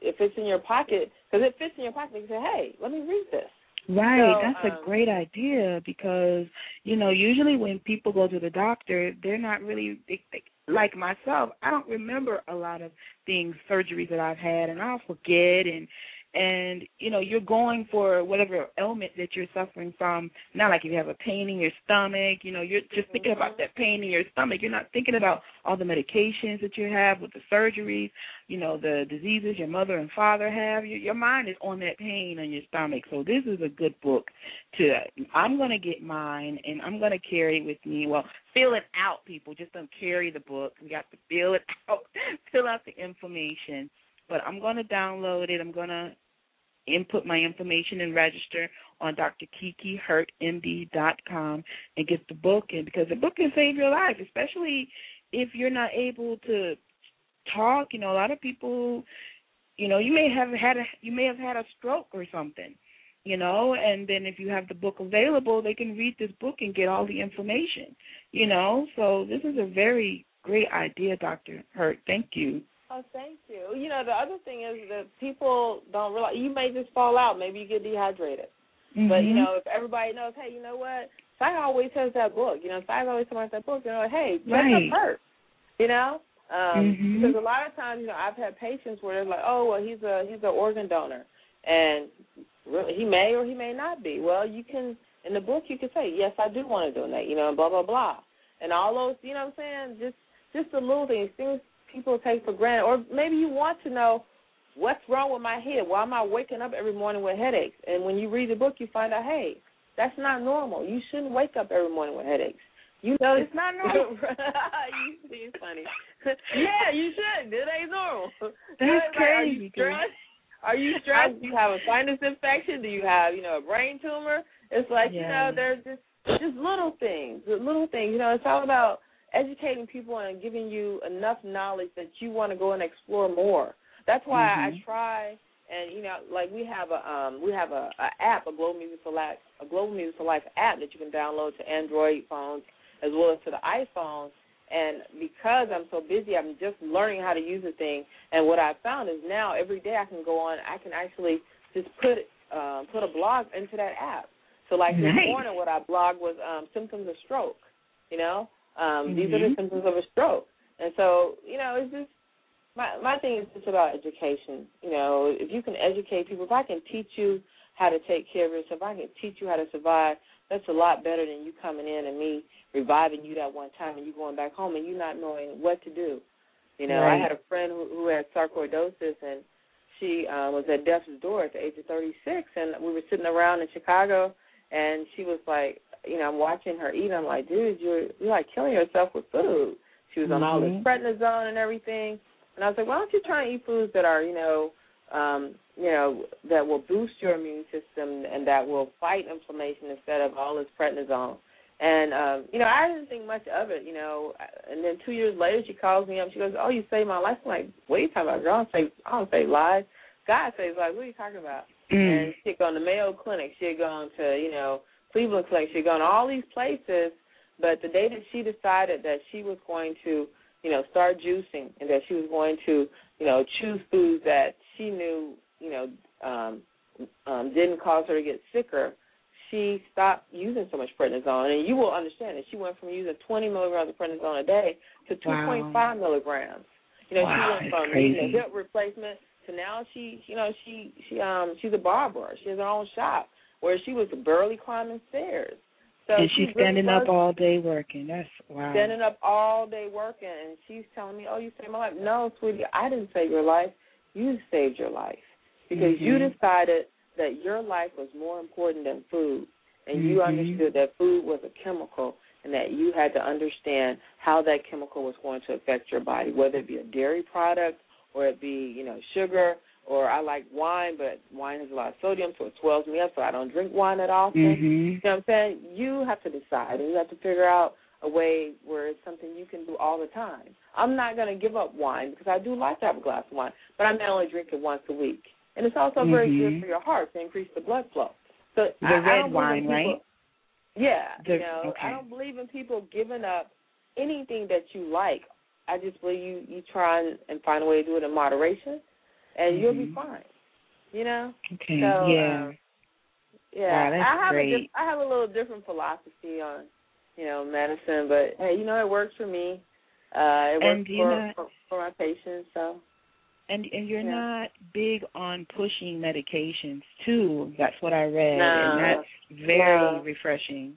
if it's in your pocket, because it fits in your pocket, they can say, hey, let me read this. Right, So, that's um, a great idea because you know usually when people go to the doctor, they're not really they, they, like myself. I don't remember a lot of things, surgeries that I've had, and I'll forget and and you know you're going for whatever ailment that you're suffering from. Not like if you have a pain in your stomach, you know you're just thinking about that pain in your stomach. You're not thinking about all the medications that you have with the surgeries, you know the diseases your mother and father have. Your, your mind is on that pain in your stomach. So this is a good book to. I'm going to get mine and I'm going to carry it with me. Well, fill it out, people. Just don't carry the book. We got to fill it out. fill out the information. But I'm going to download it. I'm going to input my information and register on drkikihurtmd.com and get the book in because the book can save your life, especially if you're not able to talk. You know, a lot of people, you know, you may have had a you may have had a stroke or something, you know, and then if you have the book available, they can read this book and get all the information, you know. So this is a very great idea, Dr. Hurt. Thank you. Oh, thank you. You know, the other thing is that people don't realize you may just fall out. Maybe you get dehydrated. But you Mhm. know, if everybody knows, hey, you know what? Sai always has that book. You know, Sai always has that book. You know, hey, check Right. hurt. You know, um, Mhm. because a lot of times, you know, I've had patients where they're like, oh, well, he's a he's an organ donor, and really, he may or he may not be. Well, you can in the book you can say, yes, I do want to donate. You know, and blah blah blah, and all those. You know what I'm saying? Just just the little things, things people take for granted, or maybe you want to know what's wrong with my head. Why am I waking up every morning with headaches? And when you read the book, you find out, hey, that's not normal. You shouldn't wake up every morning with headaches. You know, It's not normal. you see, it's funny. yeah, you should. It ain't normal. That's like, Are you crazy, stressed? Are you stressed? Do you have a sinus infection? Do you have, you know, a brain tumor? It's like, you know, there's just just little things, little things. You know, it's all about educating people and giving you enough knowledge that you want to go and explore more. That's why I Mhm. try and you know, like we have a um we have a, a app, a Global Music for Life a Global Music for Life app that you can download to Android phones as well as to the iPhone. And because I'm so busy, I'm just learning how to use the thing. And what I found is now every day I can go on, I can actually just put um, put a blog into that app. So like this morning, what I blogged was um, symptoms of stroke. You know, um, these are the Mhm. symptoms of a stroke. And so you know, it's just my my thing is just about education. You know, if you can educate people, if I can teach you how to take care of yourself, if I can teach you how to survive, that's a lot better than you coming in and me reviving you that one time and you going back home and you not knowing what to do. You know, I had a friend who, who had sarcoidosis and she um, was at death's door at the age of 36, and we were sitting around in Chicago, and she was like, you know, I'm watching her eat. I'm like, dude, you're you're like killing yourself with food. She was on all this prednisone and everything, and I was like, why don't you try and eat foods that are, you know, um, you know, that will boost your immune system and that will fight inflammation instead of all this prednisone. And um, you know, I didn't think much of it, you know. And then two years later, she calls me up. She goes, "Oh, you saved my life." I'm like, "What are you talking about, girl? I don't say, I don't say lies. God saves lives. What are you talking about?" Mm. And she'd gone to Mayo Clinic. She had gone to, you know, Cleveland Clinic. She had gone to all these places. But the day that she decided that she was going to, you know, start juicing and that she was going to, you know, choose foods that she knew, you know, um, um, didn't cause her to get sicker, she stopped using so much prednisone. And you will understand that she went from using 20 milligrams of prednisone a day to 2.5 milligrams. You know, Wow, she went from crazy. you know, hip replacement to now she, you know, she she um she's a barber. She has her own shop where she was barely climbing stairs. So and she's really standing up all day working. That's wow. standing up all day working, and she's telling me, "Oh, you saved my life." No, sweetie, I didn't save your life. You saved your life because you Mhm. decided that your life was more important than food, and you Mhm. understood that food was a chemical, and that you had to understand how that chemical was going to affect your body, whether it be a dairy product or it be you know sugar, or I like wine, but wine has a lot of sodium, so it swells me up, so I don't drink wine that often. Mhm. You know what I'm saying? You have to decide, and you have to figure out a way where it's something you can do all the time. I'm not going to give up wine because I do like to have a glass of wine, but I may only drink it once a week. And it's also very Mhm. good for your heart to increase the blood flow. So The I, I red don't wine, people- right? Yeah, The- you know, okay. I don't believe in people giving up anything that you like. I just believe you you try and, and find a way to do it in moderation, and you'll be Mhm. fine. You know. Okay. So, yeah. um, Yeah, Wow, I have a great. I have a little different philosophy on, you know, medicine, but hey, you know, it works for me. Uh, it And works for, not- for for my patients. So And and you're Yeah. not big on pushing medications too. That's what I read, No. and that's very No. refreshing.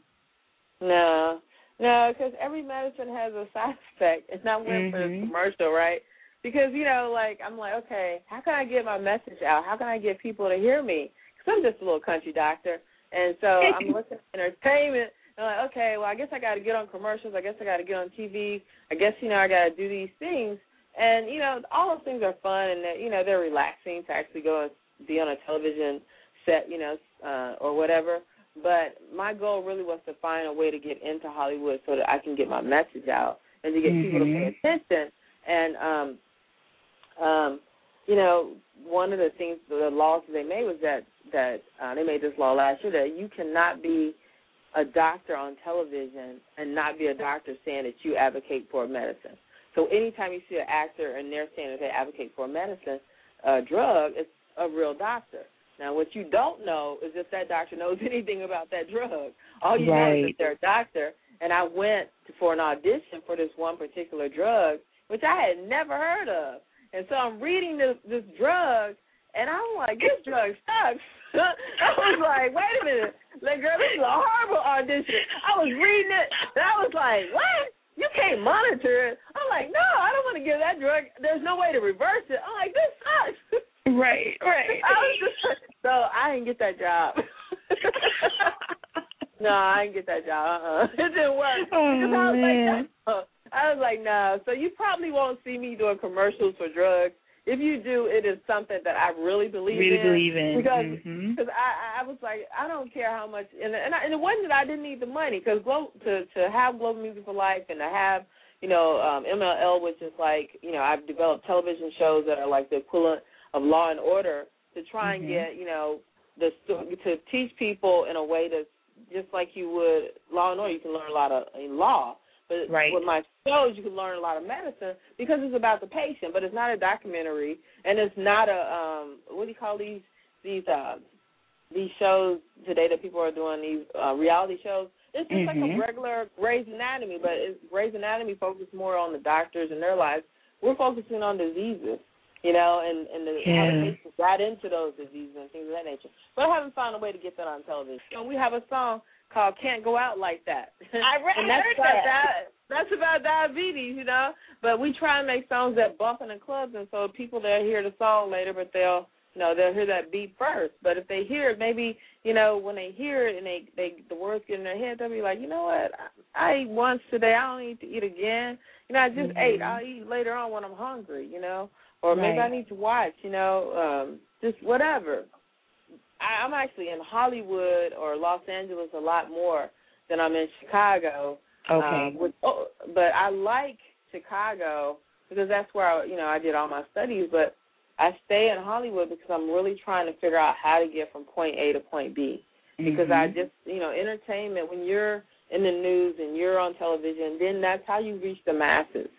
no, no, because every medicine has a side effect, and I went for this Mhm. commercial, right? Because you know, like I'm like, okay, how can I get my message out? How can I get people to hear me? Because I'm just a little country doctor, and so I'm looking at entertainment. And I'm like, okay, well, I guess I got to get on commercials. I guess I got to get on TV. I guess you know I got to do these things, and you know all those things are fun, and you know they're relaxing to actually go and be on a television set, you know, uh, or whatever. But my goal really was to find a way to get into Hollywood so that I can get my message out and to get people to pay Mhm. attention. And um, um, you know, one of the things, the laws that they made was that that uh, they made this law last year that you cannot be a doctor on television and not be a doctor saying that you advocate for medicine. So anytime you see an actor and they're saying that they advocate for a medicine, a drug, it's a real doctor. Now, what you don't know is if that doctor knows anything about that drug. All you know is that they're a doctor. And I went for an audition for this one particular drug, which I had never heard of. And so I'm reading this this drug, and I'm like, this drug sucks. I was like, wait a minute, like girl, this is a horrible audition. I was reading it, and I was like, what? You can't monitor it. I'm like, no, I don't want to give that drug. There's no way to reverse it. I'm like, this sucks. Right, right. I was just, so I didn't get that job. no, I didn't get that job. Uh-uh. It didn't work. Oh, Because I was man. like. I was like, no. So you probably won't see me doing commercials for drugs. If you do, it is something that I really believe really in. believe in. because Mhm. because I I was like I don't care how much and and, I, and it wasn't that I didn't need the money because Glo- to to have Global Music for Life and to have you know um, MLL which is like you know I've developed television shows that are like the equivalent of Law and Order to try and Mhm. get you know the to teach people in a way that's just like you would Law and Order you can learn a lot of in law but Right. with my shows you can learn a lot of medicine because it's about the patient but it's not a documentary and it's not a um what do you call these these uh these shows today that people are doing these uh reality shows? It's just like Mhm. a regular Grey's Anatomy but it's Grey's Anatomy focuses more on the doctors and their lives. We're focusing on diseases you know and and the, how the patients got into those diseases and things of that nature. But I haven't found a way to get that on television. And we have a song called Can't Go Out Like That I re- and that's heard about that. di- that's about diabetes, you know. But we try and make songs that bump in the clubs, and so people they'll hear the song later, but they'll you know they'll hear that beat first. But if they hear it, maybe you know when they hear it and they they the words get in their head, they'll be like, you know what, I, I ate once today, I don't need to eat again. You know, I just Mhm. ate. I'll eat later on when I'm hungry, you know, or maybe I need to watch, you know, um, just whatever. I, I'm actually in Hollywood or Los Angeles a lot more than I'm in Chicago. Okay. Um, with, oh, but I like Chicago because that's where I, you know I did all my studies. But I stay in Hollywood because I'm really trying to figure out how to get from point A to point B. Because I Mhm. just you know entertainment when you're in the news and you're on television, then that's how you reach the masses.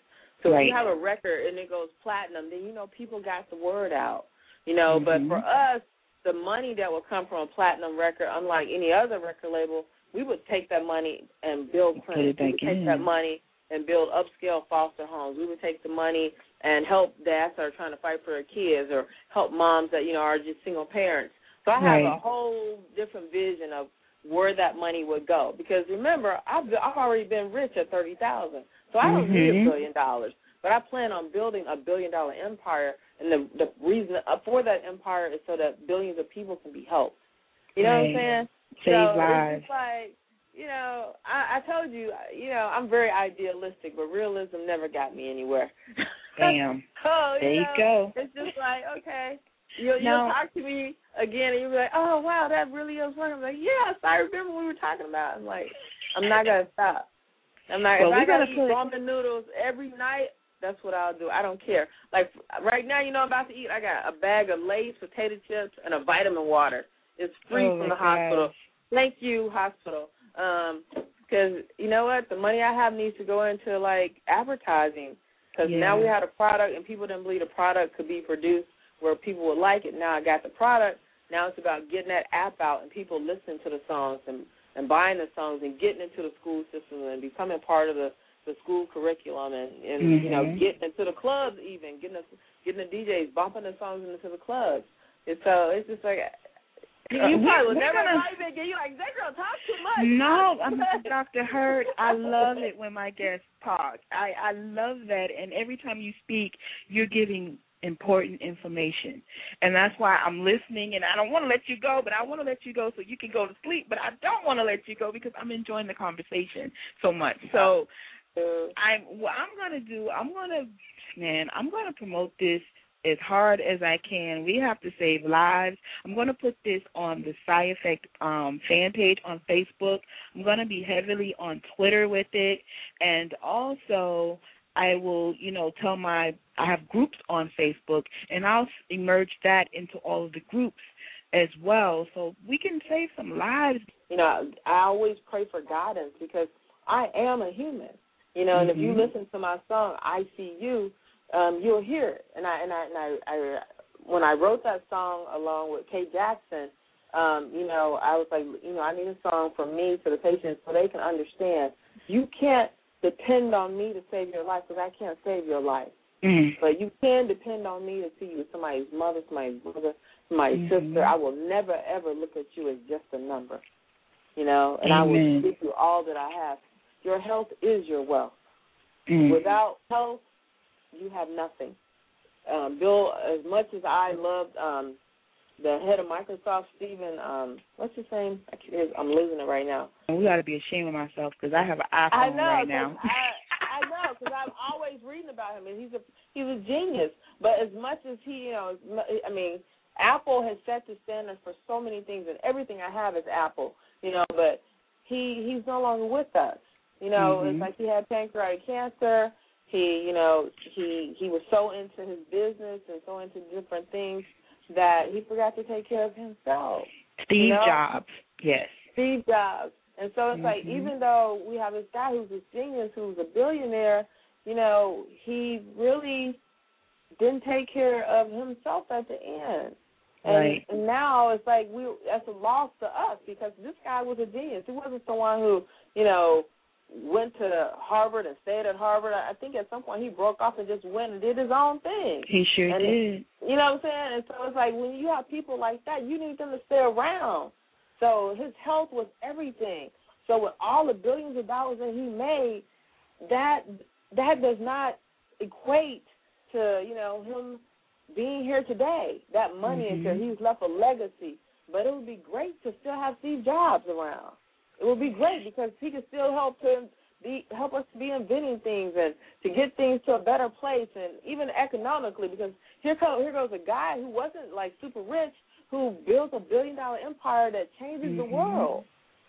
So if you have a record and it goes platinum, then you know people got the word out. You know, but Mhm. for us, the money that would come from a platinum record, unlike any other record label, we would take that money and build clinics. We would take in. that money and build upscale foster homes. We would take the money and help dads that are trying to fight for their kids or help moms that, you know, are just single parents. So I have a whole different vision of where that money would go. Because remember, I've I've already been rich at thirty thousand. So I don't need a billion dollars. But I plan on building a billion dollar empire and the the reason uh, for that empire is so that billions of people can be helped. You know what I'm saying? Save so lives. It's just like, you know, I, I told you, you know, I'm very idealistic, but realism never got me anywhere. Damn. oh, there you, you know, go. It's just like okay. You'll, you'll talk to me again, and you'll be like, "Oh wow, that really is funny." I'm like, "Yes, I remember what we were talking about." I'm like, "I'm not gonna stop. I'm not. Well, if I gotta eat put- ramen noodles every night, that's what I'll do. I don't care. Like right now, you know, I'm about to eat. I got a bag of Lay's potato chips and a vitamin water. It's free Oh, from the hospital. Thank you, hospital. Um, because you know what, the money I have needs to go into like advertising. Because now we had a product, and people didn't believe the product could be produced where people would like it. Now I got the product. Now it's about getting that app out and people listening to the songs and and buying the songs and getting into the school system and becoming part of the the school curriculum and and you know Mhm. getting into the clubs even getting the getting the DJs bumping the songs into the clubs. And so it's just like you, Uh, probably never gonna- me again. You like that girl talks too much. No, I'm not Dr. Hurt. I love it when my guests talk. I I love that, and every time you speak, you're giving important information, and that's why I'm listening. And I don't want to let you go, but I want to let you go so you can go to sleep. But I don't want to let you go because I'm enjoying the conversation so much. So I'm what I'm gonna do. I'm gonna, man, I'm gonna promote this as hard as I can. We have to save lives. I'm going to put this on the Side Effect um, fan page on Facebook. I'm going to be heavily on Twitter with it, and also I will, you know, tell my I have groups on Facebook, and I'll emerge that into all of the groups as well, so we can save some lives. you know, I always pray for guidance because I am a human. You know, and if you Mhm. listen to my song, I see you, um, you'll hear it. And I and I and I, I when I wrote that song along with Kate Jackson, um, you know, I was like, you know, I need a song for me for the patients so they can understand. You can't depend on me to save your life because I can't save your life. Mm. But you can depend on me to see you as somebody's mother, somebody's brother, somebody's Mhm. sister. I will never ever look at you as just a number. You know, and I will give you all that I have. Your health is your wealth. Mm. Without health, you have nothing. Um, Bill, as much as I loved um, the head of Microsoft, Stephen, um, what's his name? I can't, I'm losing it right now. we got to be ashamed of myself because I have an iPhone I know. right now. I, I know because I'm always reading about him, and he's a he's a genius. But as much as he, you know, I mean, Apple has set the standard for so many things, and everything I have is Apple. You know, but he he's no longer with us. You know, Mhm. it's like he had pancreatic cancer. He, you know, he he was so into his business and so into different things that he forgot to take care of himself. Steve know? Jobs. Yes. Steve Jobs. And so it's like Mhm. even though we have this guy who's a genius, who's a billionaire, you know, he really didn't take care of himself at the end. And, Right. and now it's like we that's a loss to us because this guy was a genius. He wasn't someone who, you know, went to Harvard and stayed at Harvard. I think at some point he broke off and just went and did his own thing. He sure And did. You know what I'm saying? And so it's like when you have people like that, you need them to stay around. So his health was everything. So with all the billions of dollars that he made, that that does not equate to you know him being here today. That money Mhm. until he's left a legacy. But it would be great to still have Steve Jobs around. It would be great because he could still help to be help us to be inventing things and to get things to a better place and even economically because here comes here goes a guy who wasn't like super rich who built a billion dollar empire that changes the Mhm. world.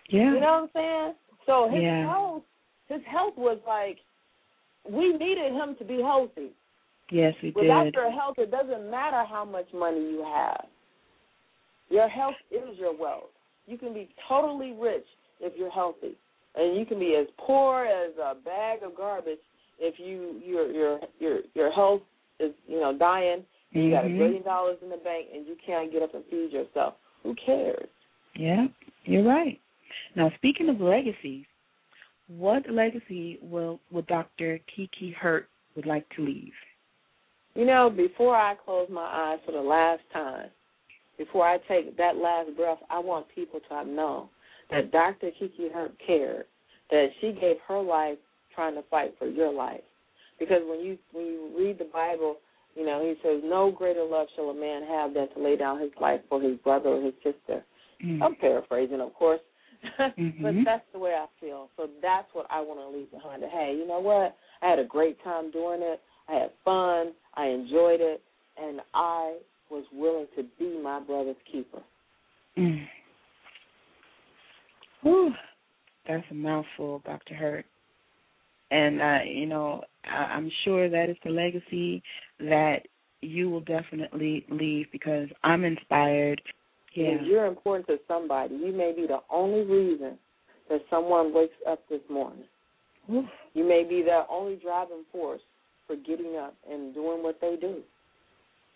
Yeah. You know what I'm saying? So his Yeah. health his health was like we needed him to be healthy. yes, we Without did. Without your health it doesn't matter how much money you have. Your health is your wealth. You can be totally rich if you're healthy. And you can be as poor as a bag of garbage if you your your your your health is, you know, dying and you got a Mhm. billion dollars in the bank and you can't get up and feed yourself. Who cares? Yeah, you're right. Now, speaking of legacies, what legacy will will Dr. Kiki Hurt would like to leave? You know, before I close my eyes for the last time, before I take that last breath, I want people to have known that Dr. Kiki Hurt cared, that she gave her life trying to fight for your life. Because when you when you read the Bible, you know, he says, No greater love shall a man have than to lay down his life for his brother or his sister. Mm. I'm paraphrasing, of course. but Mhm. that's the way I feel. So that's what I want to leave behind. Hey, you know what? I had a great time doing it. I had fun, I enjoyed it, and I was willing to be my brother's keeper. Mm. Whew. That's a mouthful, Dr. Hurt. And uh, you know, I, I'm sure that is the legacy that you will definitely leave because I'm inspired. Yeah. You're important to somebody. You may be the only reason that someone wakes up this morning. Oof. You may be the only driving force for getting up and doing what they do.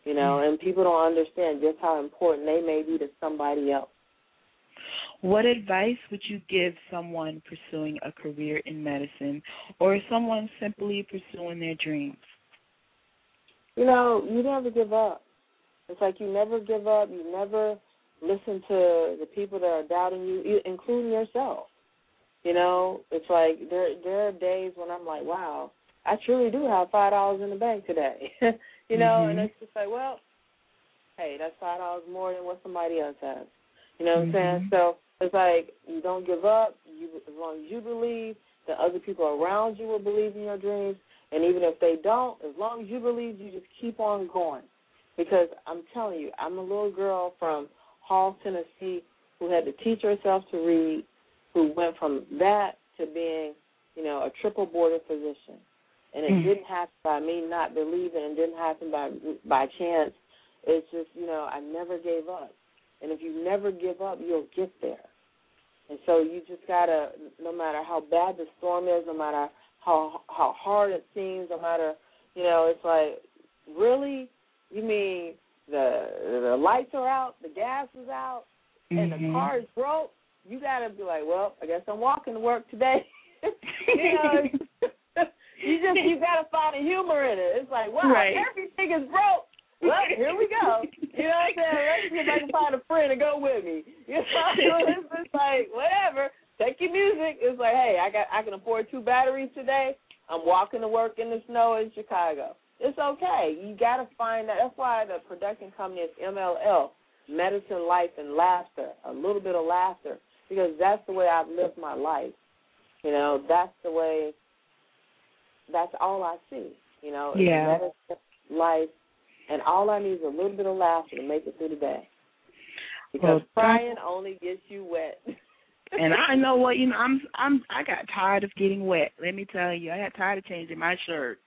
You know, and people don't understand just how important they may be to somebody else. What advice would you give someone pursuing a career in medicine or someone simply pursuing their dreams? You know, you never give up. It's like you never give up. You never listen to the people that are doubting you, including yourself. You know, it's like there there are days when I'm like, wow, I truly do have five dollars in the bank today. you know, Mhm. and it's just like, well, hey, that's five dollars more than what somebody else has. You know what I'm saying? Mhm. So it's like you don't give up. You as long as you believe, that other people around you will believe in your dreams, and even if they don't, as long as you believe, you just keep on going. Because I'm telling you, I'm a little girl from Hall, Tennessee, who had to teach herself to read, who went from that to being, you know, a triple boarded physician. And it Mm. didn't happen by me not believing. It didn't happen by by chance. It's just, you know, I never gave up. And if you never give up, you'll get there. And so you just gotta, no matter how bad the storm is, no matter how how hard it seems, no matter, you know, it's like, really, you mean the the lights are out, the gas is out, and the Mhm. car is broke? You gotta be like, well, I guess I'm walking to work today. you know, you just you gotta find a humor in it. It's like, wow, Right. everything is broke. Well, here we go. You know what I'm saying? Let's see if I can find a friend to go with me. You know, it's just like whatever. Take your music. It's like, hey, I got I can afford two batteries today. I'm walking to work in the snow in Chicago. It's okay. You got to find that. That's why the production company is MLL, Medicine, Life, and Laughter. A little bit of laughter because that's the way I've lived my life. You know, that's the way. That's all I see. You know, Yeah. medicine, life, and all I need is a little bit of laughter to make it through the day. Because Well, crying only gets you wet. and I know what you know. I'm I'm I got tired of getting wet. Let me tell you, I got tired of changing my shirt.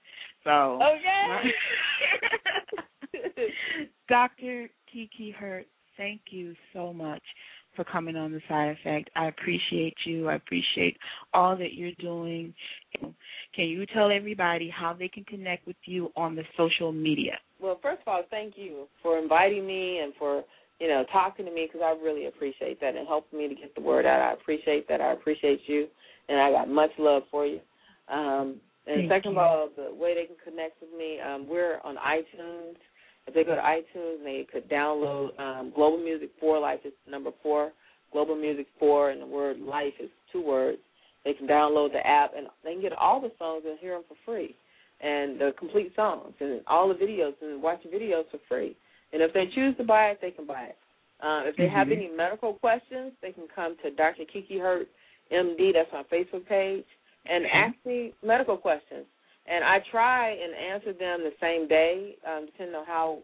So oh, Okay. Dr. Kiki Hurt, thank you so much for coming on the side effect. I appreciate you. I appreciate all that you're doing. Can you tell everybody how they can connect with you on the social media? Well, first of all, thank you for inviting me and for you know talking to me because I really appreciate that and helping me to get the word out. I appreciate that. I appreciate you, and I got much love for you. Um, and Thank second you. of all, the way they can connect with me, um, we're on iTunes. If they go to iTunes, they could download um, Global Music Four Life is number four. Global Music Four, and the word life is two words. They can download the app and they can get all the songs and hear them for free, and the complete songs and all the videos and watch the videos for free. And if they choose to buy it, they can buy it. Uh, if they have Mhm. any medical questions, they can come to Dr. Kiki Hurt, MD. That's my Facebook page, and Okay. ask me medical questions. And I try and answer them the same day, um, depending on how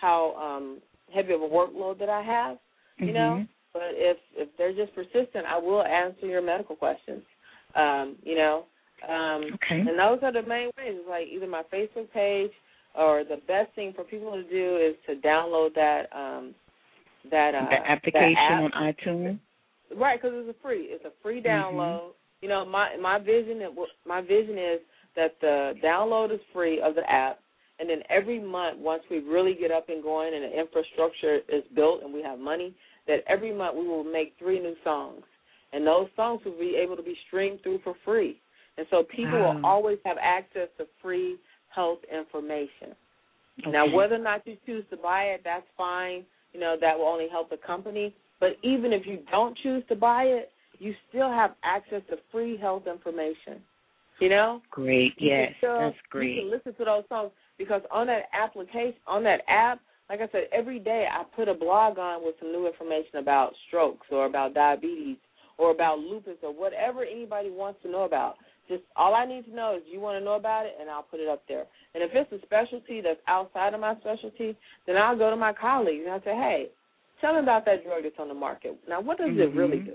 how um, heavy of a workload that I have. You know, Mhm. but if if they're just persistent, I will answer your medical questions. Um, you know, um, Okay. and those are the main ways. It's like either my Facebook page or the best thing for people to do is to download that um, that uh, the application that on iTunes. Right, because it's a free. It's a free Mm-hmm. download. You know, my my vision it, my vision is that the download is free of the app, and then every month, once we really get up and going and the infrastructure is built and we have money, that every month we will make three new songs, and those songs will be able to be streamed through for free. And so people will always have access to free health information. Now, whether or not you choose to buy it, that's fine. You know, that will only help the company. But even if you don't choose to buy it, you still have access to free health information. You know? Great. You Yes, still- that's You great. can listen to those songs because on that application, on that app, like I said, every day I put a blog on with some new information about strokes or about diabetes or about lupus or whatever anybody wants to know about. just all I need to know is you want to know about it, and I'll put it up there. And if it's a specialty that's outside of my specialty, then I'll go to my colleagues and I'll say, hey, tell me about that drug that's on the market. Now, what does mm-hmm. it really do?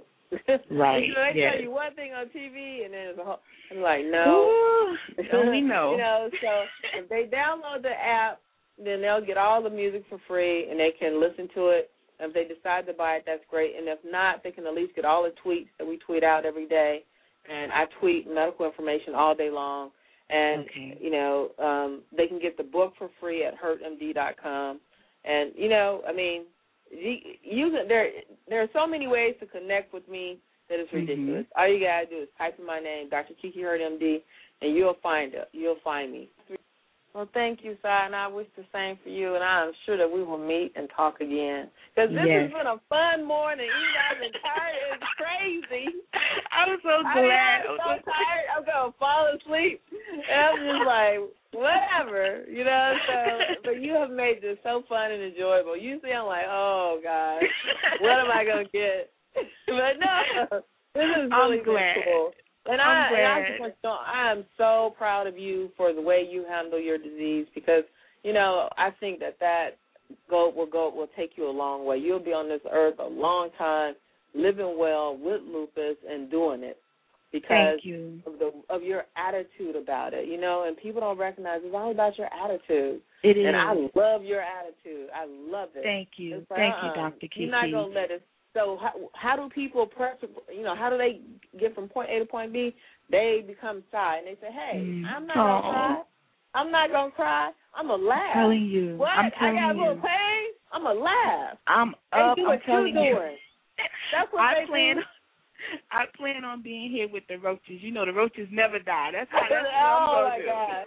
Right. you know, they yes. tell you one thing on TV, and then it's a whole. I'm like, no. Only know. you know, so if they download the app, then they'll get all the music for free, and they can listen to it. If they decide to buy it, that's great. And if not, they can at least get all the tweets that we tweet out every day. And I tweet medical information all day long. And okay. you know, um, they can get the book for free at hurtmd.com. And you know, I mean, you, there there are so many ways to connect with me that it's Mm-hmm. ridiculous. Mm-hmm. All you gotta do is type in my name, Dr. Kiki Hurt MD, and you'll find it. You'll find me. Well, thank you, Sai, and I wish the same for you, and I'm sure that we will meet and talk again. Because this yes. has been a fun morning. You guys I've tired, it's crazy. I'm so glad. I am so tired. I'm gonna fall asleep, and I'm just like, whatever, you know. So, but you have made this so fun and enjoyable. Usually, I'm like, oh God, what am I gonna get? but no, this is really I'm glad. cool. And I'm I, glad. and I just want to know, I am so proud of you for the way you handle your disease because you know I think that that go will go will take you a long way. You'll be on this earth a long time, living well with lupus and doing it because of the of your attitude about it. You know, and people don't recognize it's all about your attitude. It is. And I love your attitude. I love it. Thank you. Like, Thank uh-uh, you, Dr. Kiki. You're not gonna let it so how, how do people press? You know, how do they get from point A to point B? They become shy and they say, "Hey, Mm. I'm not gonna cry. I'm not gonna cry. I'm gonna laugh. I'm telling you. what? I'm I telling got a you. little pain. I'm gonna laugh. I'm Hey, up. do I'm what telling you're doing. That's what I they plan. do. I plan on being here with the roaches. You know, the roaches never die. That's how. That's oh what my I'm gonna God.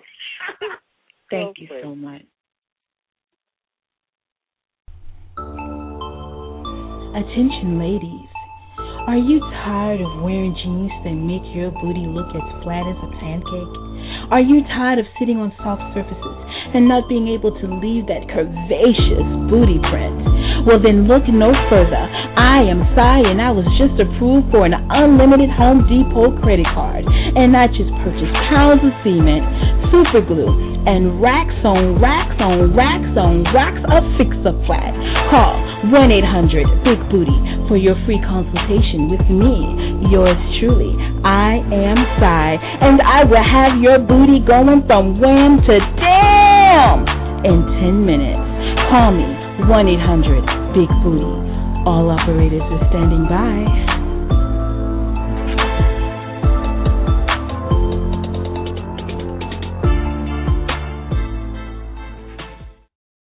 Thank So you so much. Attention, ladies. Are you tired of wearing jeans that make your booty look as flat as a pancake? Are you tired of sitting on soft surfaces and not being able to leave that curvaceous booty print? Well, then look no further. I am Sai, and I was just approved for an unlimited Home Depot credit card. And I just purchased pounds of cement, super glue, and racks on racks on racks on racks of Fix Up Flat. Call 1 800 Big Booty for your free consultation with me, yours truly. I am Sai, and I will have your booty going from wham to damn in 10 minutes. Call me 1 800 Big Booty. All operators are standing by.